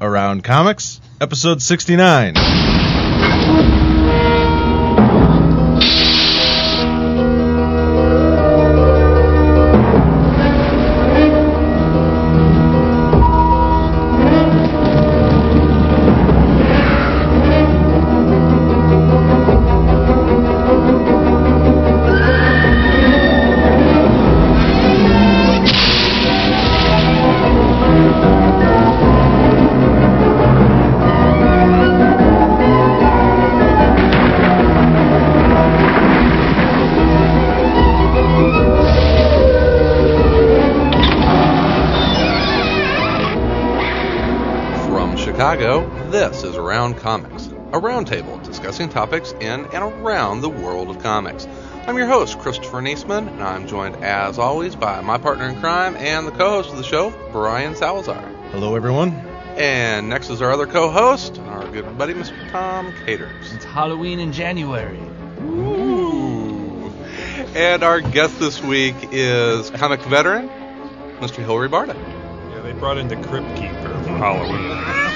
Around Comics, episode 69. Around Comics, a roundtable discussing topics in and around the world of comics. I'm your host, Christopher Niesman, and I'm joined, as always, by my partner in crime and the co-host of the show, Brian Salazar. Hello, everyone. And next is our other co-host, our good buddy, Mr. Tom Caters. It's Halloween in January. Ooh. And our guest this week is comic veteran, Mr. Hilary Barta. Yeah, they brought in the Crypt Keeper for Halloween.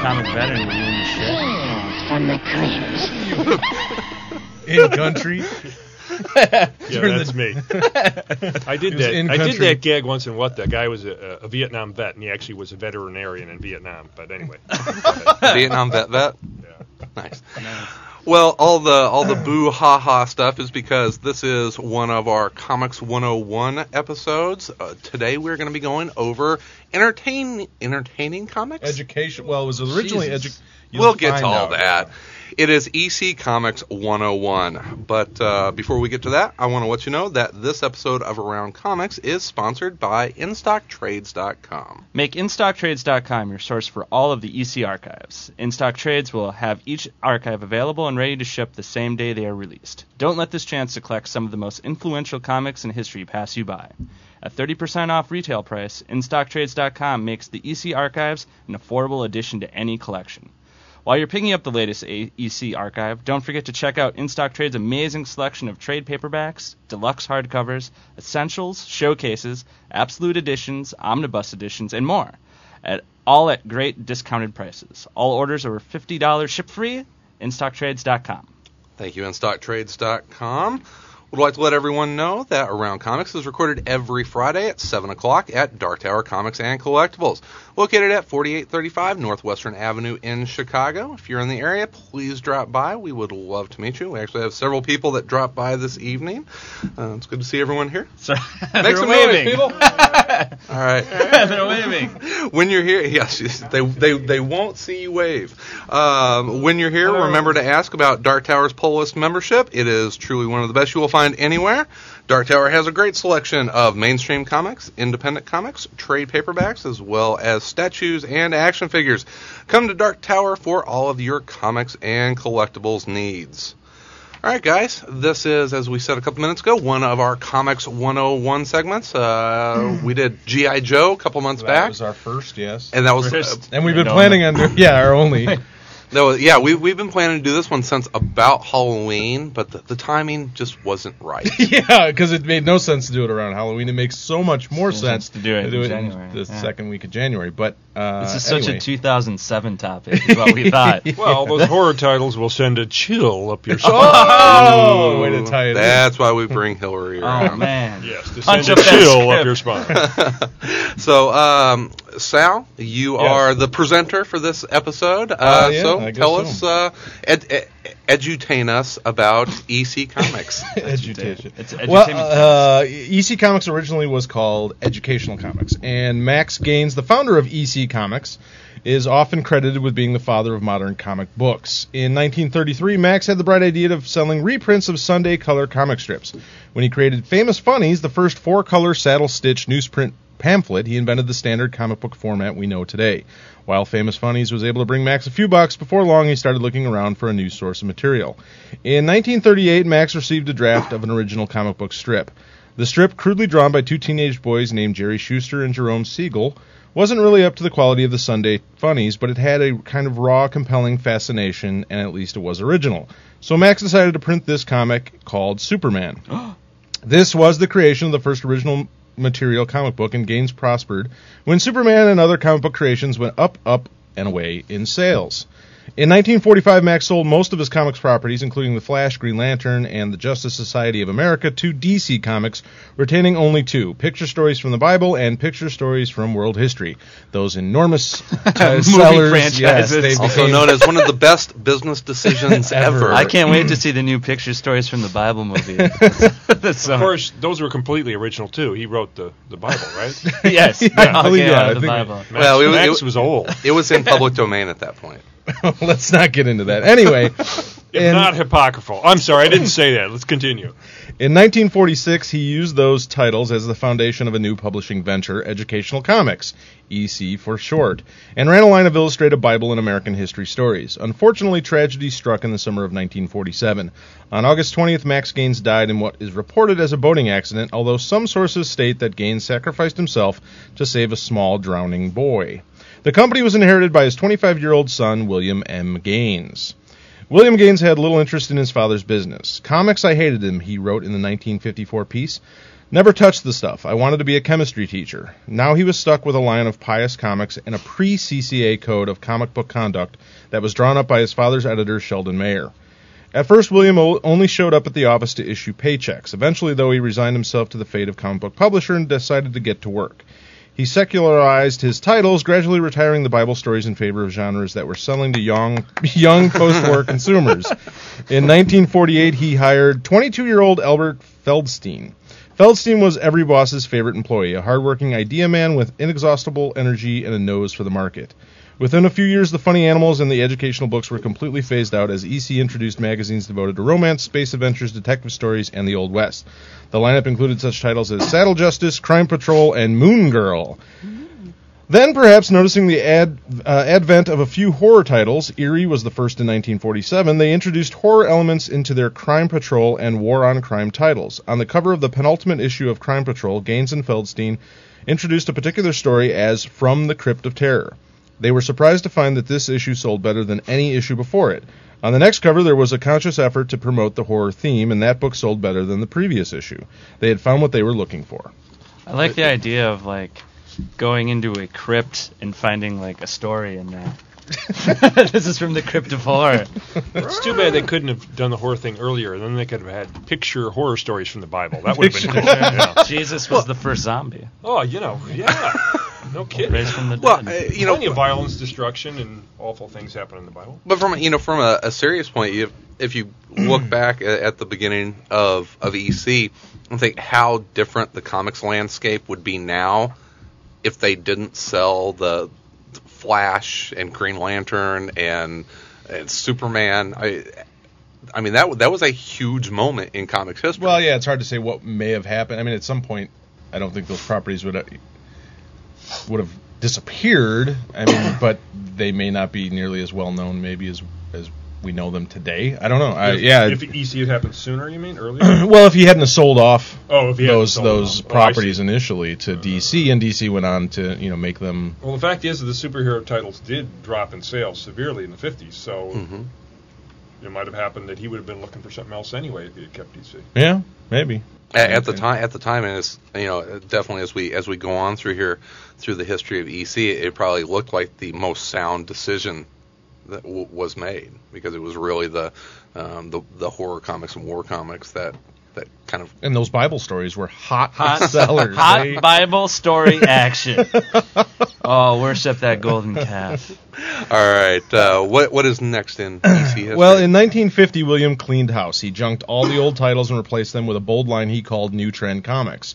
Comic veteran, were you in the shit? on the crimps. In country. Yeah, that's the- me. I did that. I did that gag once in what? The guy was a, a Vietnam vet, and he actually was a veterinarian in Vietnam. But anyway, Vietnam vet vet. yeah. Nice. Well, all the all the boo ha ha stuff is because this is one of our Comics 101 episodes. Uh, today we're going to be going over entertain entertaining comics. Education. Well, it was originally Jesus. edu- we'll get to all out. that. It is EC Comics 101. But uh, before we get to that, I want to let you know that this episode of Around Comics is sponsored by InStockTrades.com. Make InStockTrades.com your source for all of the EC archives. InStock Trades will have each archive available and ready to ship the same day they are released. Don't let this chance to collect some of the most influential comics in history pass you by. At 30% off retail price, InStockTrades.com makes the EC archives an affordable addition to any collection. While you're picking up the latest EC archive, don't forget to check out InStock Trade's amazing selection of trade paperbacks, deluxe hardcovers, essentials, showcases, absolute editions, omnibus editions, and more. At all at great discounted prices. All orders over $50 ship free. InStockTrades.com. Thank you, InStockTrades.com. Would like to let everyone know that Around Comics is recorded every Friday at 7 o'clock at Dark Tower Comics and Collectibles, located at 4835 Northwestern Avenue in Chicago. If you're in the area, please drop by. We would love to meet you. We actually have several people that dropped by this evening. Uh, it's good to see everyone here. So, Make some waving. noise, people. All right. they're waving. when you're here, yes, they, they, they won't see you wave. Um, when you're here, remember to ask about Dark Tower's Pull List membership. It is truly one of the best you will find anywhere. Dark Tower has a great selection of mainstream comics, independent comics, trade paperbacks, as well as statues and action figures. Come to Dark Tower for all of your comics and collectibles needs. All right, guys. This is, as we said a couple minutes ago, one of our Comics 101 segments. Uh, we did GI Joe a couple months That back, That was our first, yes. and that was First. And we've been No, planning on doing, yeah, our only. that was yeah. We we've been planning to do this one since about Halloween, but the, the timing just wasn't right. yeah, because it made no sense to do it around Halloween. It makes so much more sense sense to do it in in January, the yeah. second week of January. But uh, This is such anyway. a 2007 topic, is what we thought. Well, those horror titles will send a chill up your spine. Oh, way to tie it in. That's why we bring Hilary Oh, around. man. Yes, to Punch send a up chill up your spine. So, um, Sal, you Yes. are the presenter for this episode. Uh, Uh, yeah, so I guess tell so. us, uh, ed- ed- edutain us about EC Comics. Education. It's Well, uh, EC Comics originally was called Educational Comics, and Max Gaines, the founder of EC Comics, is often credited with being the father of modern comic books. In 1933, Max had the bright idea of selling reprints of Sunday color comic strips. When he created Famous Funnies, the first four-color saddle-stitch newsprint pamphlet, he invented the standard comic book format we know today. While Famous Funnies was able to bring Max a few bucks, before long he started looking around for a new source of material. In 1938, Max received a draft of an original comic book strip. The strip, crudely drawn by two teenage boys named Jerry Shuster and Jerome Siegel, wasn't really up to the quality of the Sunday funnies, but it had a kind of raw, compelling fascination, and at least it was original. So Max decided to print this comic called Superman. this was the creation of the first original material comic book, and Gaines prospered when Superman and other comic book creations went up, up, and away in sales. In 1945, Max sold most of his comics properties, including The Flash, Green Lantern, and the Justice Society of America, to DC Comics, retaining only two picture stories from the Bible and picture stories from world history. Those enormous uh, Movie sellers, franchises. yes, they Also known as one of the best business decisions ever. I can't wait to see the new picture stories from the Bible movie. That's Of course, those were completely original too. He wrote the, the Bible, right? yes, I believe, okay, yeah, I the Bible. Max, Well, it Max it- was old. It was in public domain at that point. Let's not get into that. Anyway, If in, not apocryphal. I'm sorry, I didn't say that. Let's continue. in 1946, he used those titles as the foundation of a new publishing venture, Educational Comics, EC for short, and ran a line of illustrated Bible and American history stories. Unfortunately, tragedy struck in the summer of 1947. On August 20th, Max Gaines died in what is reported as a boating accident, although some sources state that Gaines sacrificed himself to save a small drowning boy. The company was inherited by his 25 year old son, William M. Gaines. William Gaines had little interest in his father's business. Comics, I hated them, he wrote in the 1954 piece. Never touched the stuff. I wanted to be a chemistry teacher. Now he was stuck with a line of pious comics and a pre CCA code of comic book conduct that was drawn up by his father's editor, Sheldon Mayer. At first, William only showed up at the office to issue paychecks. Eventually, though, he resigned himself to the fate of comic book publisher and decided to get to work. He secularized his titles, gradually retiring the Bible stories in favor of genres that were selling to young, young post-war consumers. In 1948, he hired 22-year-old Albert Feldstein. Feldstein was every boss's favorite employee, a hardworking idea man with inexhaustible energy and a nose for the market. Within a few years, the funny animals and the educational books were completely phased out as EC introduced magazines devoted to romance, space adventures, detective stories, and the Old West. The lineup included such titles as Saddle Justice, Crime Patrol, and Moon Girl. Then, perhaps noticing the ad, uh, advent of a few horror titles, Eerie was the first in 1947, they introduced horror elements into their Crime Patrol and War on Crime titles. On the cover of the penultimate issue of Crime Patrol, Gaines and Feldstein introduced a particular story as From the Crypt of Terror. They were surprised to find that this issue sold better than any issue before it. On the next cover, there was a conscious effort to promote the horror theme, and that book sold better than the previous issue. They had found what they were looking for. I like the idea of like going into a crypt and finding like a story in there. this is from the crypt of horror. It's too bad they couldn't have done the horror thing earlier. Then they could have had picture horror stories from the Bible. That would have been cool. Yeah. Jesus was the first zombie Oh, you know, yeah. No kidding. raised from the Well, uh, you know, Plenty of violence, destruction, and awful things happen in the Bible. But from a- you know from a, a serious point, you, if you look back at, at the beginning of of EC and think how different the comics landscape would be now if they didn't sell the Flash and Green Lantern and and Superman. I I mean that that was a huge moment in comics history. Well, yeah, it's hard to say what may have happened. I mean, at some point, I don't think those properties would have, would have disappeared. I mean, but they may not be nearly as well known, maybe as as we know them today. I don't know. I, if, yeah. If EC had happened sooner, you mean earlier? well, if he hadn't sold off Oh, if he hadn't those sold those off. Oh, properties see. initially to DC, and DC went on to you know make them. Well, the fact is that the superhero titles did drop in sales severely in the 50s, so Mhm. it might have happened that he would have been looking for something else anyway if he had kept DC. Yeah, maybe. at, at the time at the time and it's you know definitely as we as we go on through here through the history of EC it probably looked like the most sound decision that w- was made because it was really the um, the the horror comics and war comics that that kind of And those Bible stories were hot, Hot sellers. Hot They- Bible story action. oh, worship that golden calf. all right uh, what what is next in EC history Well, in 1950, William cleaned house. He junked all the old titles and replaced them with a bold line he called New Trend Comics.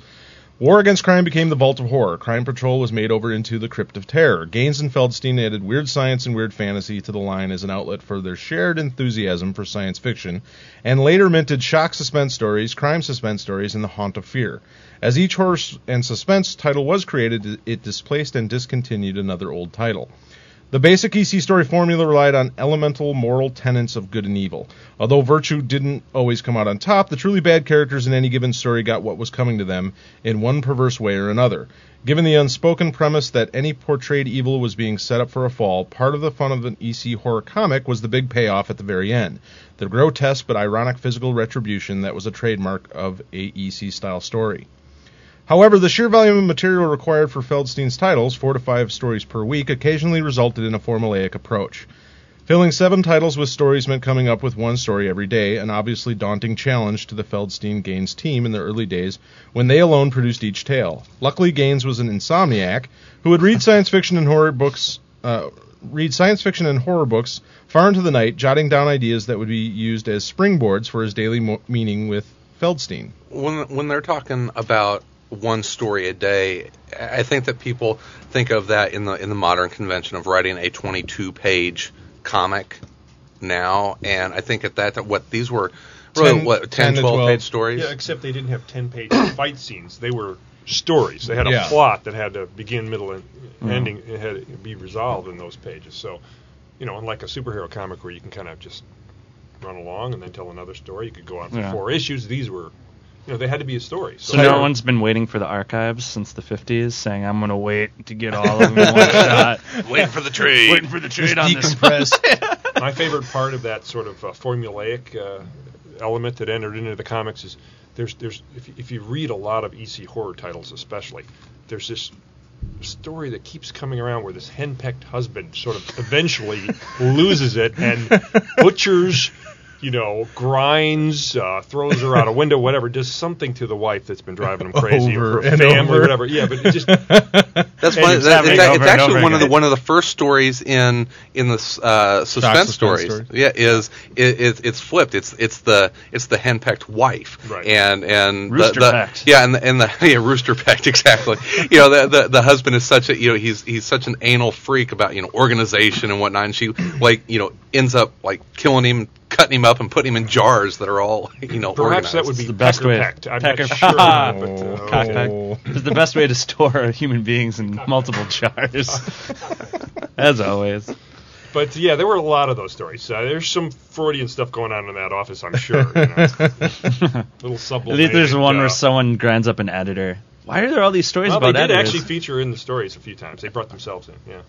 War Against Crime became the Vault of Horror. Crime Patrol was made over into the Crypt of Terror. Gaines and Feldstein added weird science and weird fantasy to the line as an outlet for their shared enthusiasm for science fiction, and later minted shock suspense stories, crime suspense stories, and The Haunt of Fear. As each horror and suspense title was created, it displaced and discontinued another old title. The basic EC story formula relied on elemental moral tenets of good and evil. Although virtue didn't always come out on top, the truly bad characters in any given story got what was coming to them in one perverse way or another. Given the unspoken premise that any portrayed evil was being set up for a fall, part of the fun of an EC horror comic was the big payoff at the very end. The grotesque but ironic physical retribution that was a trademark of a EC style story. However, the sheer volume of material required for Feldstein's titles, four to five stories per week, occasionally resulted in a formulaic approach. Filling seven titles with stories meant coming up with one story every day, an obviously daunting challenge to the Feldstein Gaines team in the early days when they alone produced each tale. Luckily, Gaines was an insomniac who would read science fiction and horror books, uh, read science fiction and horror books far into the night, jotting down ideas that would be used as springboards for his daily mo- meeting with Feldstein. when when they're talking about one story a day, I think that people think of that in the in the modern convention of writing a 22 page comic now, and I think at that that what these were really 10 what 10, 10 12, 12. page stories. Yeah, except they didn't have ten page fight scenes. They were stories. They had a Yeah. plot that had to begin, middle, and mm-hmm. ending. It had to be resolved in those pages. So, you know, unlike a superhero comic where you can kind of just run along and then tell another story, you could go on for Yeah. four issues. These were, you know, they had to be a story. So they no were- one's been waiting for the archives since the 50s, saying I'm gonna wait to get all of them in one shot. Waiting for the trade. Waiting for the trade on this. decompress. My favorite part of that sort of uh, formulaic uh, element that entered into the comics is there's there's if if you read a lot of EC horror titles, especially there's this story that keeps coming around where this henpecked husband sort of eventually loses it and butchers. You know, grinds, uh, throws her out a window, whatever, does something to the wife that's been driving him crazy, Over or her family, over. whatever. Yeah, but it just That's And one. it's That, it's, over it's actually over one of the one of the first stories in in the uh, suspense, suspense stories. stories. Yeah, is it, it, it's flipped. It's it's the it's the henpecked wife. Right. And and Rooster the, pecked. Yeah, and the, and the yeah rooster pecked exactly. you know the, the the husband is such a you know he's he's such an anal freak about you know organization and whatnot, and she like you know ends up like killing him. Cutting him up and putting him in jars that are all you know perhaps organized. that would be the best way- pecked. I'm pecker- not sure, but Oh. uh, Oh. It's the best way to store human beings in multiple jars. As always. But yeah, there were a lot of those stories. Uh, there's some Freudian stuff going on in that office, I'm sure. You know. Little At least there's one uh, where someone grinds up an editor. Why are there all these stories Well, they did editors? actually feature in the stories a few times. They brought themselves in. Yeah.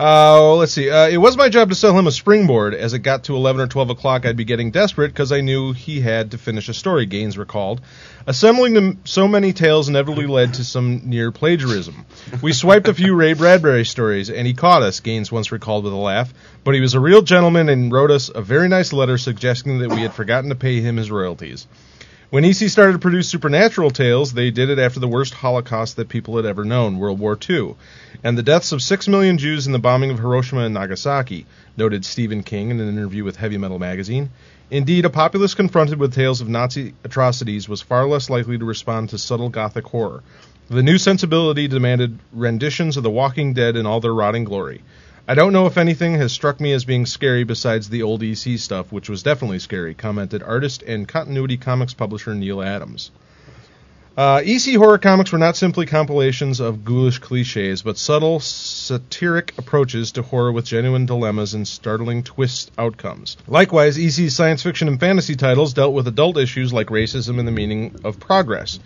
Uh, let's see. Uh, it was my job to sell him a springboard. As it got to 11 or 12 o'clock, I'd be getting desperate because I knew he had to finish a story, Gaines recalled. Assembling them so many tales inevitably led to some near plagiarism. We swiped a few Ray Bradbury stories, and he caught us, Gaines once recalled with a laugh. But he was a real gentleman and wrote us a very nice letter suggesting that we had forgotten to pay him his royalties. When EC started to produce supernatural tales, they did it after the worst Holocaust that people had ever known, World War II, and the deaths of six million Jews in the bombing of Hiroshima and Nagasaki, noted Stephen King in an interview with Heavy Metal magazine. Indeed, a populace confronted with tales of Nazi atrocities was far less likely to respond to subtle Gothic horror. The new sensibility demanded renditions of The Walking Dead in all their rotting glory. I don't know if anything has struck me as being scary besides the old EC stuff, which was definitely scary, commented artist and continuity comics publisher Neal Adams. Uh, EC horror comics were not simply compilations of ghoulish cliches, but subtle, satiric approaches to horror with genuine dilemmas and startling twist outcomes. Likewise, EC's science fiction and fantasy titles dealt with adult issues like racism and the meaning of progress.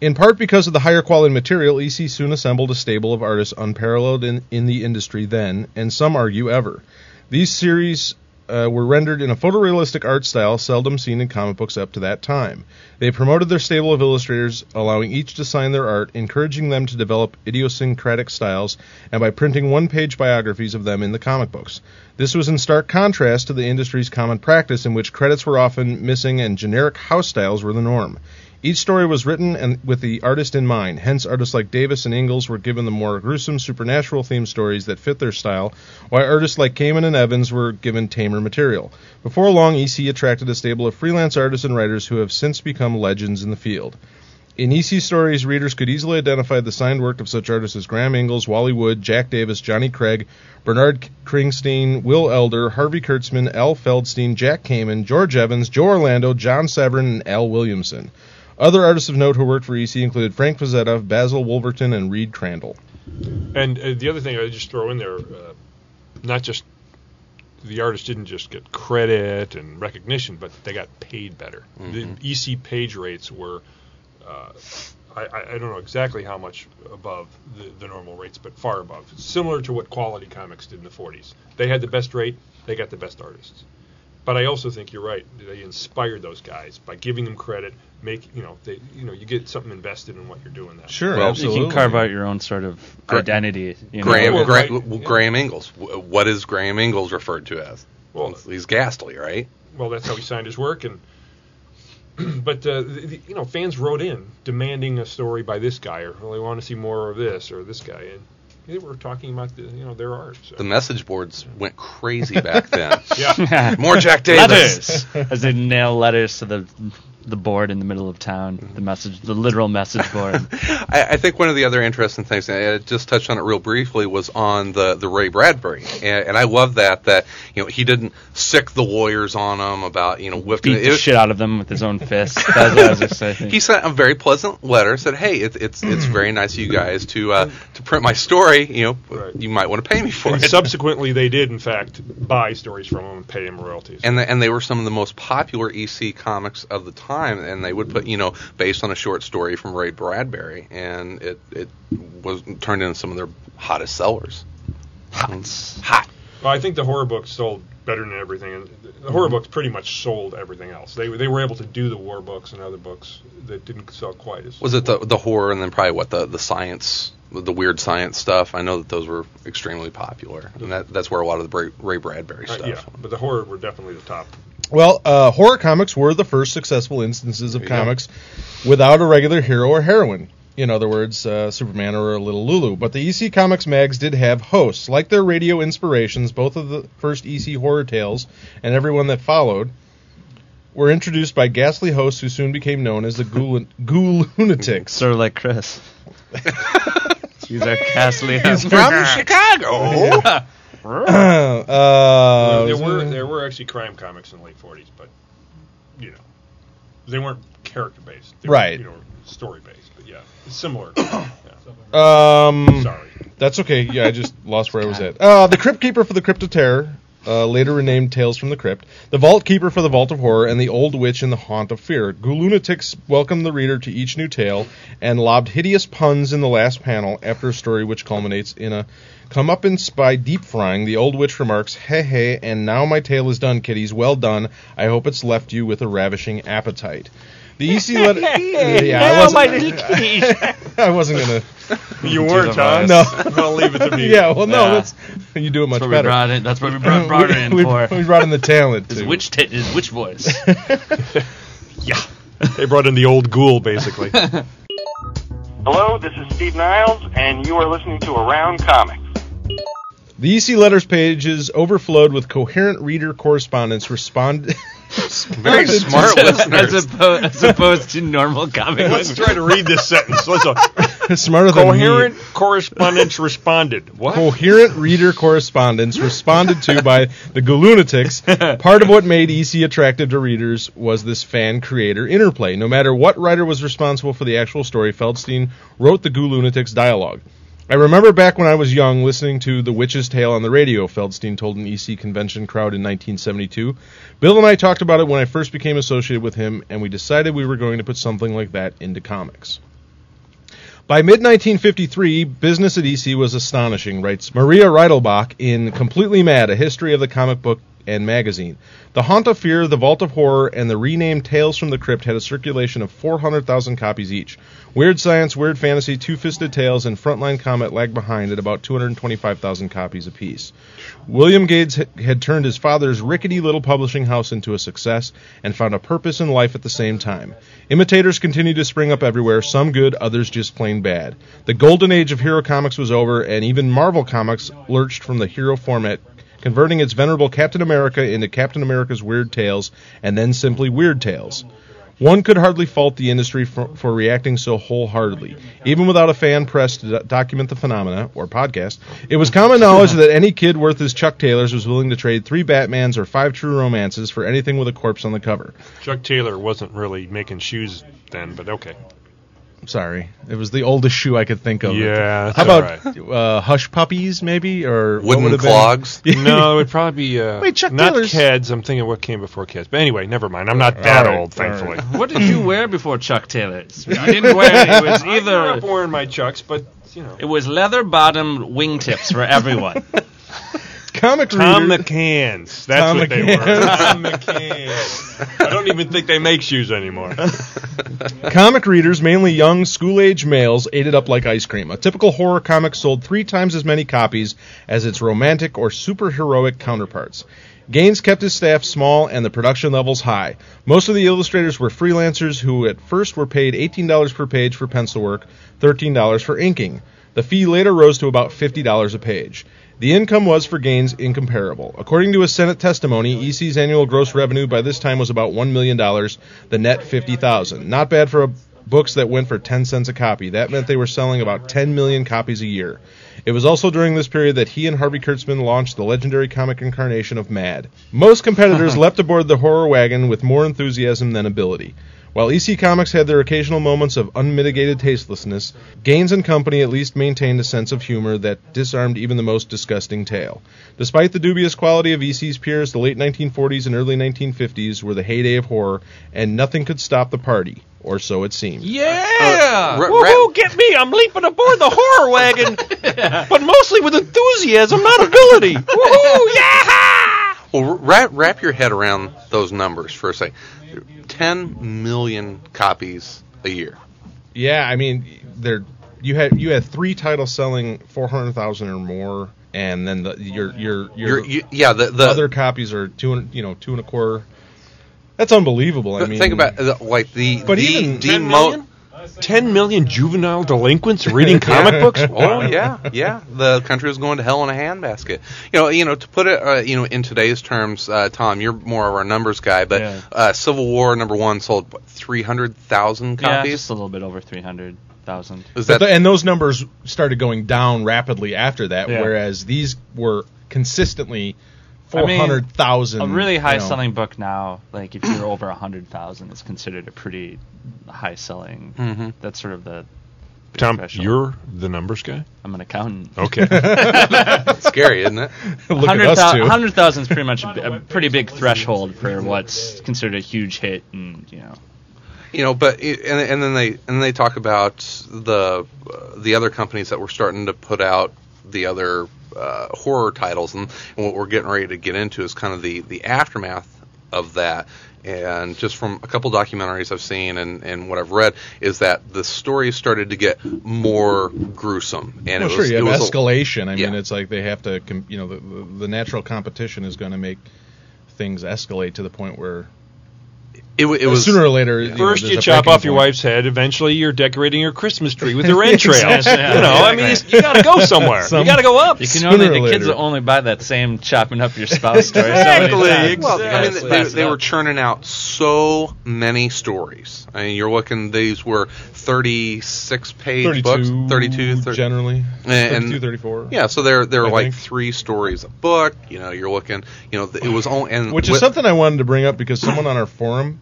In part because of the higher quality material, EC soon assembled a stable of artists unparalleled in, in the industry then, and some argue ever. These series uh, were rendered in a photorealistic art style seldom seen in comic books up to that time. They promoted their stable of illustrators, allowing each to sign their art, encouraging them to develop idiosyncratic styles, and by printing one page biographies of them in the comic books. This was in stark contrast to the industry's common practice, in which credits were often missing and generic house styles were the norm. Each story was written and with the artist in mind, hence artists like Davis and Ingels were given the more gruesome supernatural themed stories that fit their style, while artists like Kamen and Evans were given tamer material. Before long, EC attracted a stable of freelance artists and writers who have since become legends in the field. In EC stories, readers could easily identify the signed work of such artists as Graham Ingels, Wally Wood, Jack Davis, Johnny Craig, Bernard Krigstein, Will Elder, Harvey Kurtzman, Al Feldstein, Jack Kamen, George Evans, Joe Orlando, John Severin, and Al Williamson. Other artists of note who worked for EC included Frank Frazetta, Basil Wolverton, and Reed Crandall. And uh, the other thing I just throw in there, uh, not just the artist didn't just get credit and recognition, but they got paid better. The EC page rates were, uh, I, I I don't know exactly how much above the, the normal rates, but far above. Similar to what Quality Comics did in the 40s. They had the best rate, they got the best artists. But I also think you're right. They inspired those guys by giving them credit. Make you know they you know you get something invested in what you're doing. That Sure, Well, absolutely. You can carve out your own sort of Gra- identity. You know? Graham, Well, Gra- right, yeah. Graham Ingels. W- What is Graham Ingels referred to as? Well, He's ghastly, right? well, that's how he signed his work, and but uh, the, the- you know, fans wrote in demanding a story by this guy, or well, they want to see more of this or this guy, and they were talking about the, you know their art. So. The message boards went crazy back then. yeah, More Jack Davis. letters as they nail letters to the the board in the middle of town. The message, the literal message board. I, I think one of the other interesting things, and I just touched on it real briefly, was on the, the Ray Bradbury, and, and I love that that you know he didn't sick the lawyers on him about you know whipping Beat the it- shit out of them with his own fist. That's what I was just saying. He sent a very pleasant letter. Said, "Hey, it, it's it's very nice of you guys to uh, to print my story. You know, Right. you might want to pay me for and it." subsequently they did in fact buy stories from him and pay him royalties. and the, and they were some of the most popular EC comics of the time, and they would put you know based on a short story from Ray Bradbury, and it it was turned into some of their hottest sellers. Hot, hot. well, I think the horror books sold better than everything, and the horror books pretty much sold everything else. They they were able to do the war books and other books that didn't sell quite as Was it the the horror and then probably what the the science, the weird science stuff? I know that those were extremely popular, and that that's where a lot of the Ray Bradbury Uh, stuff. yeah, but the horror were definitely the top. Well, uh, horror comics were the first successful instances of There you comics without a regular hero or heroine. In other words, uh, Superman or a little Lulu. But the EC Comics mags did have hosts. Like their radio inspirations, both of the first EC horror tales and everyone that followed were introduced by ghastly hosts who soon became known as the Ghoul, Ghoul Lunatics. sort of like Chris. These are ghastly. host From Chicago. uh, there were there were actually crime comics in the late '40s, but you know, they weren't character based. They Right. Were, you know, story based. But yeah, it's similar. yeah. um, Sorry. That's okay. Yeah, I just lost where I was at. Uh, the Crypt Keeper for the Crypt of Terror, uh, later renamed Tales from the Crypt. The Vault Keeper for the Vault of Horror, and the Old Witch in the Haunt of Fear. Ghoulunatics welcomed the reader to each new tale and lobbed hideous puns in the last panel after a story which culminates in a comeuppance by deep frying. The Old Witch remarks, "Hey hey, and now my tale is done, kiddies. Well done. I hope it's left you with a ravishing appetite." The EC letter. yeah, I wasn't, I wasn't gonna. You weren't, huh? No. I'll leave it to me. Yeah, well, no, Yeah. that's you do it much That's what we better. brought in. That's what we brought, brought her in we, for. we brought in the talent. His too. witch, ta- his witch voice. Yeah. They brought in the old ghoul, basically. Hello, this is Steve Niles, and you are listening to Around Comics. The EC letters pages overflowed with coherent reader correspondence. Respond. Very smart as, listeners. opposed, as opposed to normal comic Let's books. try to read this sentence. Let's uh, smarter than coherent correspondence responded. What? Coherent reader correspondence responded to by the Ghoulunatics. Part of what made EC attractive to readers was this fan creator interplay. No matter what writer was responsible for the actual story, Feldstein wrote the Ghoulunatics dialogue. I remember back when I was young listening to The Witch's Tale on the radio, Feldstein told an EC convention crowd in 1972. Bill and I talked about it when I first became associated with him, and we decided we were going to put something like that into comics. By mid 1953, business at EC was astonishing, writes Maria Reidelbach in Completely Mad A History of the Comic Book and Magazine. The Haunt of Fear, The Vault of Horror, and the renamed Tales from the Crypt had a circulation of 400,000 copies each. Weird Science, Weird Fantasy, Two Fisted Tales, and Frontline Combat lagged behind at about 225,000 copies apiece. William Gates had turned his father's rickety little publishing house into a success and found a purpose in life at the same time. Imitators continued to spring up everywhere, some good, others just plain bad. The golden age of hero comics was over, and even Marvel Comics lurched from the hero format, converting its venerable Captain America into Captain America's Weird Tales and then simply Weird Tales. One could hardly fault the industry for, for reacting so wholeheartedly. Even without a fan press to do- document the phenomena, or podcast, it was common knowledge that any kid worth his Chuck Taylors was willing to trade three Batmans or five true romances for anything with a corpse on the cover. Chuck Taylor wasn't really making shoes then, but okay. Sorry, it was the oldest shoe I could think of. Yeah, that's How about right. uh, Hush Puppies, maybe, or Wooden would have been- clogs. no, it would probably be uh, Wait, Chuck not Taylor's- Keds. I'm thinking what came before Keds. But anyway, never mind. I'm not that right, old, thankfully. right. What did you wear before Chuck Taylor's? I didn't wear it. It was I grew wearing my Chucks, but you know, It was leather bottom wingtips for everyone. Comic Tom reader- McCann's. That's Tom what they were. Tom McCann's. I don't even think they make shoes anymore. Comic readers, mainly young school age males, ate it up like ice cream. A typical horror comic sold three times as many copies as its romantic or superheroic counterparts. Gaines kept his staff small and the production levels high. Most of the illustrators were freelancers who at first were paid $18 per page for pencil work, $13 for inking. The fee later rose to about $50 a page. The income was for Gaines incomparable. According to a Senate testimony, EC's annual gross revenue by this time was about $1 million, the net 50000 Not bad for a, books that went for 10 cents a copy. That meant they were selling about 10 million copies a year. It was also during this period that he and Harvey Kurtzman launched the legendary comic incarnation of Mad. Most competitors leapt aboard the horror wagon with more enthusiasm than ability. While EC Comics had their occasional moments of unmitigated tastelessness, Gaines and Company at least maintained a sense of humor that disarmed even the most disgusting tale. Despite the dubious quality of EC's peers, the late 1940s and early 1950s were the heyday of horror, and nothing could stop the party, or so it seemed. Yeah! Uh, uh, ra- Woohoo, ra- get me! I'm leaping aboard the horror wagon! but mostly with enthusiasm, not ability! Woohoo, yeah! Well, wrap, wrap your head around those numbers for a second. 10 million copies a year. Yeah, I mean, there you had you had three titles selling 400,000 or more, and then the, your your your you, yeah, the, the other copies are two and you know two and a quarter. That's unbelievable. I mean, think about like the But the, even the 10 mo- million? 10 million juvenile delinquents reading comic books? Oh yeah, yeah. The country was going to hell in a handbasket. You know, you know. To put it, uh, you know, in today's terms, uh, Tom, you're more of our numbers guy, but Yeah. uh, Civil War number one sold what, three hundred thousand Yeah, copies. just a little bit over 300,000. Is that the, and those numbers started going down rapidly after that, Yeah. whereas these were consistently I mean, 400,000. A really you high know. selling book now, like if you're over a 100,000, is considered a pretty high selling. Mhm. That's sort of the. Tom, threshold. you're the numbers guy? I'm an accountant. Okay. scary, isn't it? Look at us two. 100,000 is pretty much a pretty big threshold for what's considered a huge hit, and you know. you know but it, and, and then they and then they talk about the uh, the other companies that were starting to put out the other uh, horror titles and, and what we're getting ready to get into is kind of the the aftermath of that and just from a couple documentaries I've seen and, and what I've read is that the story started to get more gruesome and Well, it sure, was, you have was a- escalation. I mean, yeah. it's like they have to, you know, the, the natural competition is going to make things escalate to the point where it, it uh, was sooner or later, you know, First, you chop breaking off your point. wife's head. Eventually, you're decorating your Christmas tree with your entrails. Yeah, you know, I mean, exactly. you, got to go somewhere. Some- you got to go up. You can only or the kids later. will only buy that same chopping up your spouse story. so Exactly. Well, You I mean, they, spice it they were churning out so many stories. I mean, you're looking; these were 36 page 32, books, 32, 30, generally, And- 32, 34. Yeah, so they're they're I like think. three stories a book. You know, you're looking. You know, it was only and Which is with- something I wanted to bring up because someone on our forum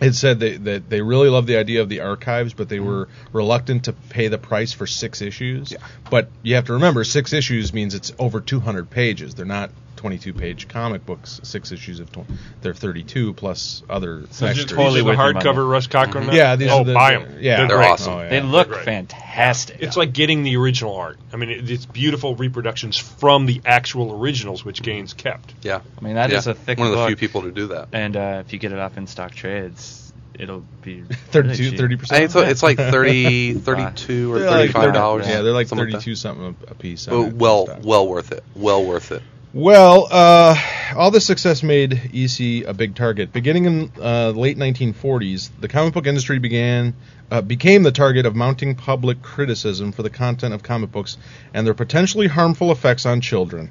had said that, that they really love the idea of the archives, but they mm-hmm. were reluctant to pay the price for six issues. Yeah. But you have to remember, six issues means it's over 200 pages. They're not 22 page comic books. Six issues of tw- they're 32 plus other So extras. just totally These are the hardcover Russ Cochran. Yeah, these oh, are the, buy them. Yeah, They're great. awesome. Oh, yeah. They look great. fantastic. It's like getting the original art. I mean, it, it's beautiful reproductions from the actual originals, which Gaines kept. yeah. I mean, that yeah. is a thick one of the book. few people to do that. And uh, if you get it off in stock trades, it'll be 32 30 percent it's, it's like 30, 32 or 35 dollars. Yeah, they're like 32 something a, a piece. Like on that. it. But well, well worth it. Well worth it. Well, uh, all this success made EC a big target. Beginning in uh, late 1940s, the comic book industry began uh, became the target of mounting public criticism for the content of comic books and their potentially harmful effects on children.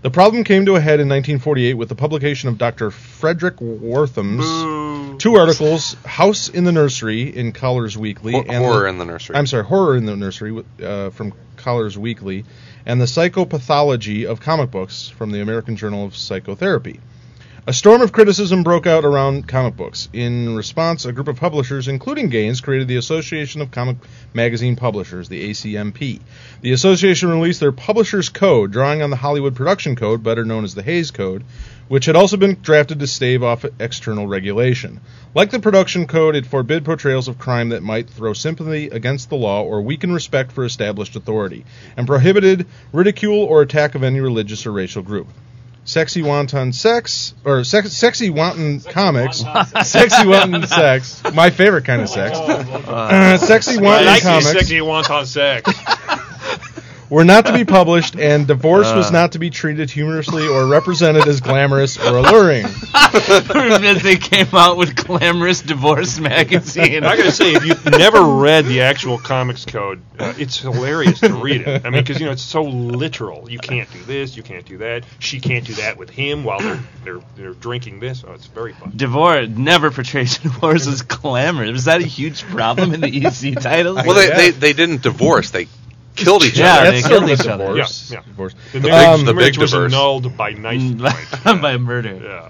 The problem came to a head in 1948 with the publication of Dr. Fredric Wertham's two articles, "House in the Nursery" in Collier's Weekly, and horror the- in the nursery. I'm sorry, Horror in the Nursery uh, from Collier's Weekly, and the Psychopathology of Comic Books from the American Journal of Psychotherapy. A storm of criticism broke out around comic books. In response, a group of publishers, including Gaines, created the Association of Comic Magazine Publishers, the ACMP. The association released their Publishers Code, drawing on the Hollywood Production Code, better known as the Hays Code, which had also been drafted to stave off external regulation. Like the Production Code, it forbid portrayals of crime that might throw sympathy against the law or weaken respect for established authority, and prohibited ridicule or attack of any religious or racial group. Sexy Wanton Sex, or sex, Sexy Wanton Comics, Sexy Wanton Sex, my favorite kind of sex. Uh, sexy I Wanton like Comics sexy Wanton sex. were not to be published, and divorce was Uh. not to be treated humorously or represented as glamorous or alluring. As they came out with glamorous divorce magazine. I gotta say, if you've never read the actual comics code, uh, it's hilarious to read it. I mean, because you know it's so literal. You can't do this, you can't do that. She can't do that with him while they're they're, they're drinking this. Oh, it's very fun. Divorce never portrays divorce as glamorous. Was that a huge problem in the EC title? Well, they, they, they didn't divorce. They killed each Yeah, other. they That's killed sort of each a other. divorce. Yeah, yeah. Divorce. The The marriage, big- the the marriage big was diverse. annulled by knife fight. by murder. Yeah.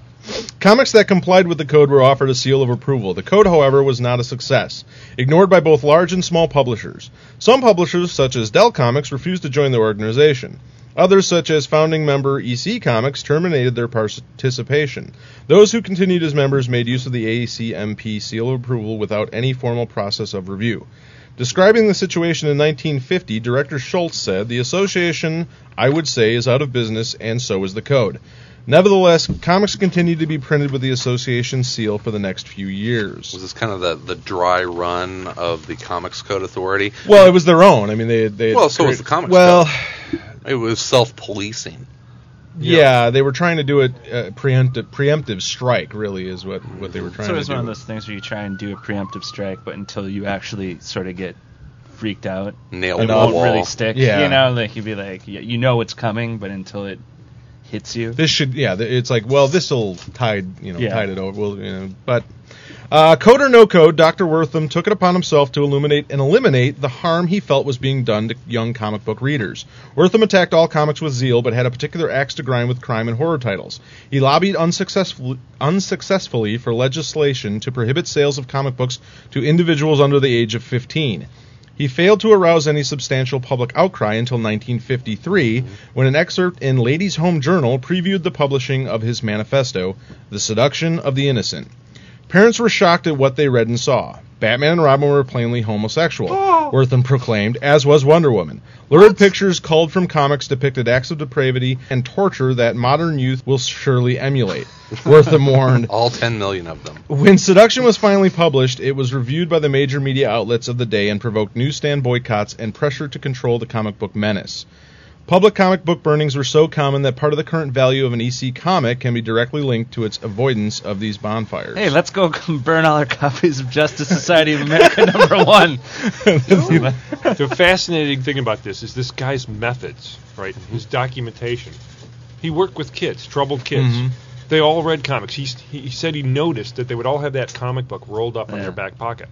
Comics that complied with the code were offered a seal of approval. The code, however, was not a success, ignored by both large and small publishers. Some publishers, such as Dell Comics, refused to join the organization. Others, such as founding member EC Comics, terminated their participation. Those who continued as members made use of the ACMP seal of approval without any formal process of review. Describing the situation in 1950, Director Schultz said, The association, I would say, is out of business, and so is the code. Nevertheless, comics continued to be printed with the association seal for the next few years. Was this kind of the, the dry run of the Comics Code Authority? Well, it was their own. I mean, they they. Well, so was the Comics Code. Well, It was self-policing. Yeah, they were trying to do a, a preemptive preemptive strike. Really, is what what they were trying So to do. So it's do. one of those things where you try and do a preemptive strike, but until you actually sort of get freaked out, Nailed I it to know. the won't wall. really stick. Yeah. You know, like you'd be like, y- you know it's coming, but until it hits you. This should, yeah. It's like, well, this will tide, you know, Yeah. tide it over. Well, you know, but uh, code or no code, Doctor Wertham took it upon himself to illuminate and eliminate the harm he felt was being done to young comic book readers. Wertham attacked all comics with zeal, but had a particular axe to grind with crime and horror titles. He lobbied unsuccessfully, unsuccessfully for legislation to prohibit sales of comic books to individuals under the age of 15. He failed to arouse any substantial public outcry until 1953, when an excerpt in Ladies' Home Journal previewed the publishing of his manifesto, The Seduction of the Innocent. Parents were shocked at what they read and saw. Batman and Robin were plainly homosexual, oh. Wertham proclaimed, as was Wonder Woman. Lurid pictures culled from comics depicted acts of depravity and torture that modern youth will surely emulate. Wertham warned, All 10 million of them. when Seduction was finally published, it was reviewed by the major media outlets of the day and provoked newsstand boycotts and pressure to control the comic book menace. Public comic book burnings were so common that part of the current value of an EC comic can be directly linked to its avoidance of these bonfires. Hey, let's go burn all our copies of Justice Society of America number one. the fascinating thing about this is this guy's methods, right? His documentation. He worked with kids, troubled kids. Mhm. They all read comics. He, he said he noticed that they would all have that comic book rolled up in Yeah. their back pocket.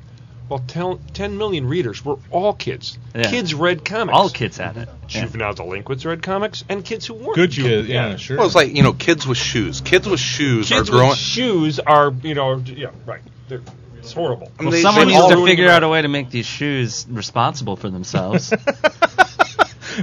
Well, tel- 10 million readers were all kids. Yeah. Kids read comics. all kids had it. Yeah. Juvenile delinquents read comics, and kids who weren't. Good Ju- kid, yeah, sure. Well, it's like, you know, kids with shoes. Kids with shoes Kids are growing. with shoes are, you know, yeah, right. They're, it's horrible. I mean, Well, they- someone they needs to figure out a way to make these shoes responsible for themselves.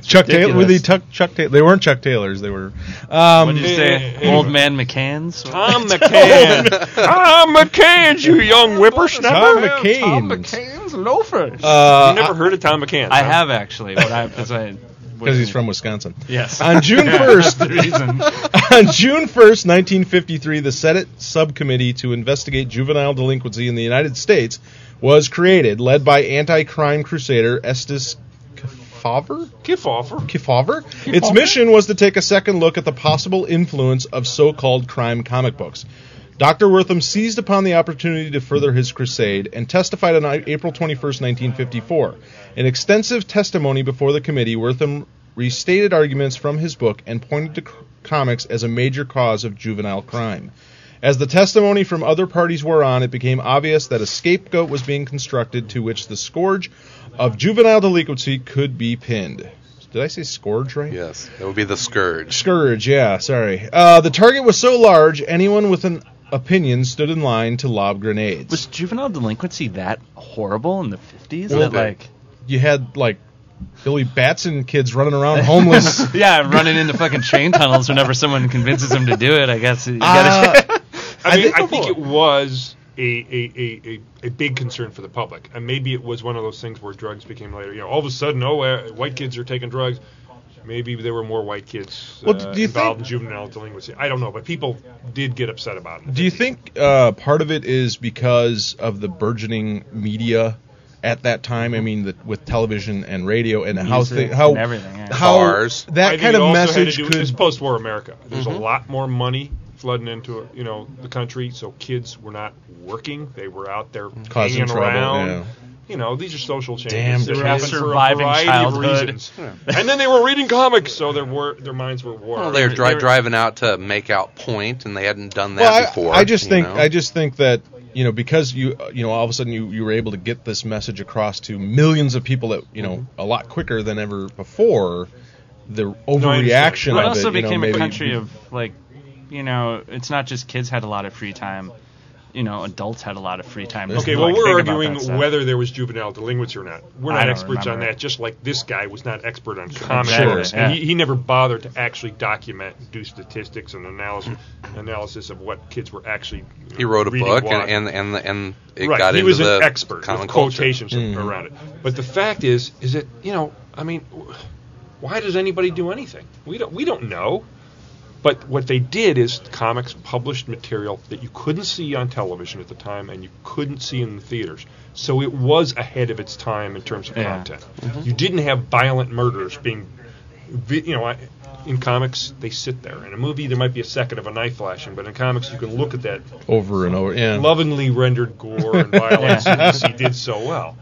Chuck Taylor, were they. Chuck, Chuck Taylor? They weren't Chuck Taylors. They were. Um, what did you say? Old man McCann's? Tom McCann. Tom McCann, you young whippersnapper. Tom McCain. Tom McCann's loafers. uh, you never heard of Tom McCann? I huh? have actually, but I because I because he's from Wisconsin. yes. On June 1st, the reason. On June 1st, 1953, the Senate subcommittee to investigate juvenile delinquency in the United States was created, led by anti-crime crusader Estes Kefauver. Kefauver. Kefauver? Its mission was to take a second look at the possible influence of so-called crime comic books. Dr. Wertham seized upon the opportunity to further his crusade and testified on April 21, 1954. In extensive testimony before the committee, Wertham restated arguments from his book and pointed to c- comics as a major cause of juvenile crime. As the testimony from other parties wore on, it became obvious that a scapegoat was being constructed to which the scourge of juvenile delinquency could be pinned. Did I say scourge right? Yes, that would be the scourge. Scourge, yeah, sorry. Uh, the target was so large, anyone with an opinion stood in line to lob grenades. Was juvenile delinquency that horrible in the fifties? Well, that like you had, like, Billy Batson kids running around homeless. yeah, running into fucking train tunnels whenever someone convinces them to do it. I guess you gotta. Uh, I, I think I think it was a, a, a, a, a big concern for the public, and maybe it was one of those things where drugs became later. You know, all of a sudden, oh, uh, white kids are taking drugs. Maybe there were more white kids Well, uh, do you involved think- in juvenile delinquency. I don't know, but people did get upset about it. Do you think uh, part of it is because of the burgeoning media at that time? I mean, the, with television and radio and how Music thi- how and everything, yeah. how Bars. That think kind it of also had to message do- could It's post-war America. There's Mm-hmm. a lot more money flooding into you know the country, so kids were not working; they were out there Causing hanging trouble, around. yeah. You know, these are social changes Damn that kids. happen for a Surviving variety childhood. of reasons. And then they were reading comics, so their wor- their minds were warped. Well, they're dri- They're- driving out to make out point, and they hadn't done that well, I, before. I just you think know? I just think that you know because you uh, you know all of a sudden you, you were able to get this message across to millions of people that you know Mm-hmm. a lot quicker than ever before. The overreaction understand. Well, it of also it, you know, became a maybe- country of like, you know, it's not just kids had a lot of free time. You know, adults had a lot of free time. to, Okay, well, like, we're think about arguing stuff. whether there was juvenile delinquency or not. We're I not don't experts on remember. that. Just like this guy was not expert on comic Sure, books, yeah. and he, he never bothered to actually document, do statistics and analysis analysis of what kids were actually. he wrote a reading, book, watching. and and and, and it right, got he into was the an expert common with culture. quotations hmm. around it. But the fact is, is that you know, I mean, why does anybody do anything? We don't. We don't know. But what they did is comics published material that you couldn't see on television at the time and you couldn't see in the theaters. So it was ahead of its time in terms of Yeah. content. Mm-hmm. You didn't have violent murders being, you know, in comics they sit there. In a movie there might be a second of a knife flashing, but in comics you can look at that over and over. Yeah, lovingly rendered gore and violence DC did so well.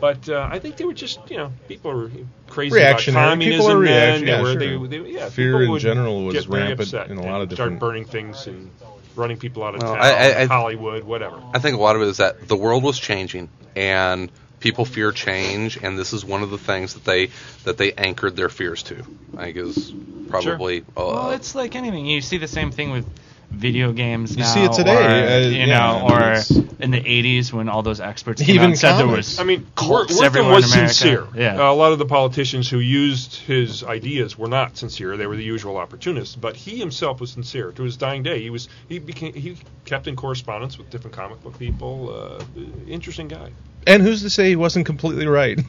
But uh, I think they were just, you know, people were crazy Reactionary. about communism People are then. reaction- They yeah, were, sure. they, they, yeah, Fear people in would general was rampant in a lot of different. start different- burning things and running people out of Well, town, I- I- I- Hollywood, whatever. I think a lot of it is that the world was changing, and people fear change, and this is one of the things that they that they anchored their fears to. I think is probably. Uh, Well, it's like anything. You see the same thing with video games You now. see it today, or, uh, you yeah, know, or in the '80s when all those experts came Even out and said there was. I mean, cults Wor- Wertham was in America. sincere. Yeah. Uh, a lot of the politicians who used his ideas were not sincere. They were the usual opportunists. But he himself was sincere. To his dying day, he was he became he kept in correspondence with different comic book people. Uh, interesting guy. And who's to say he wasn't completely right?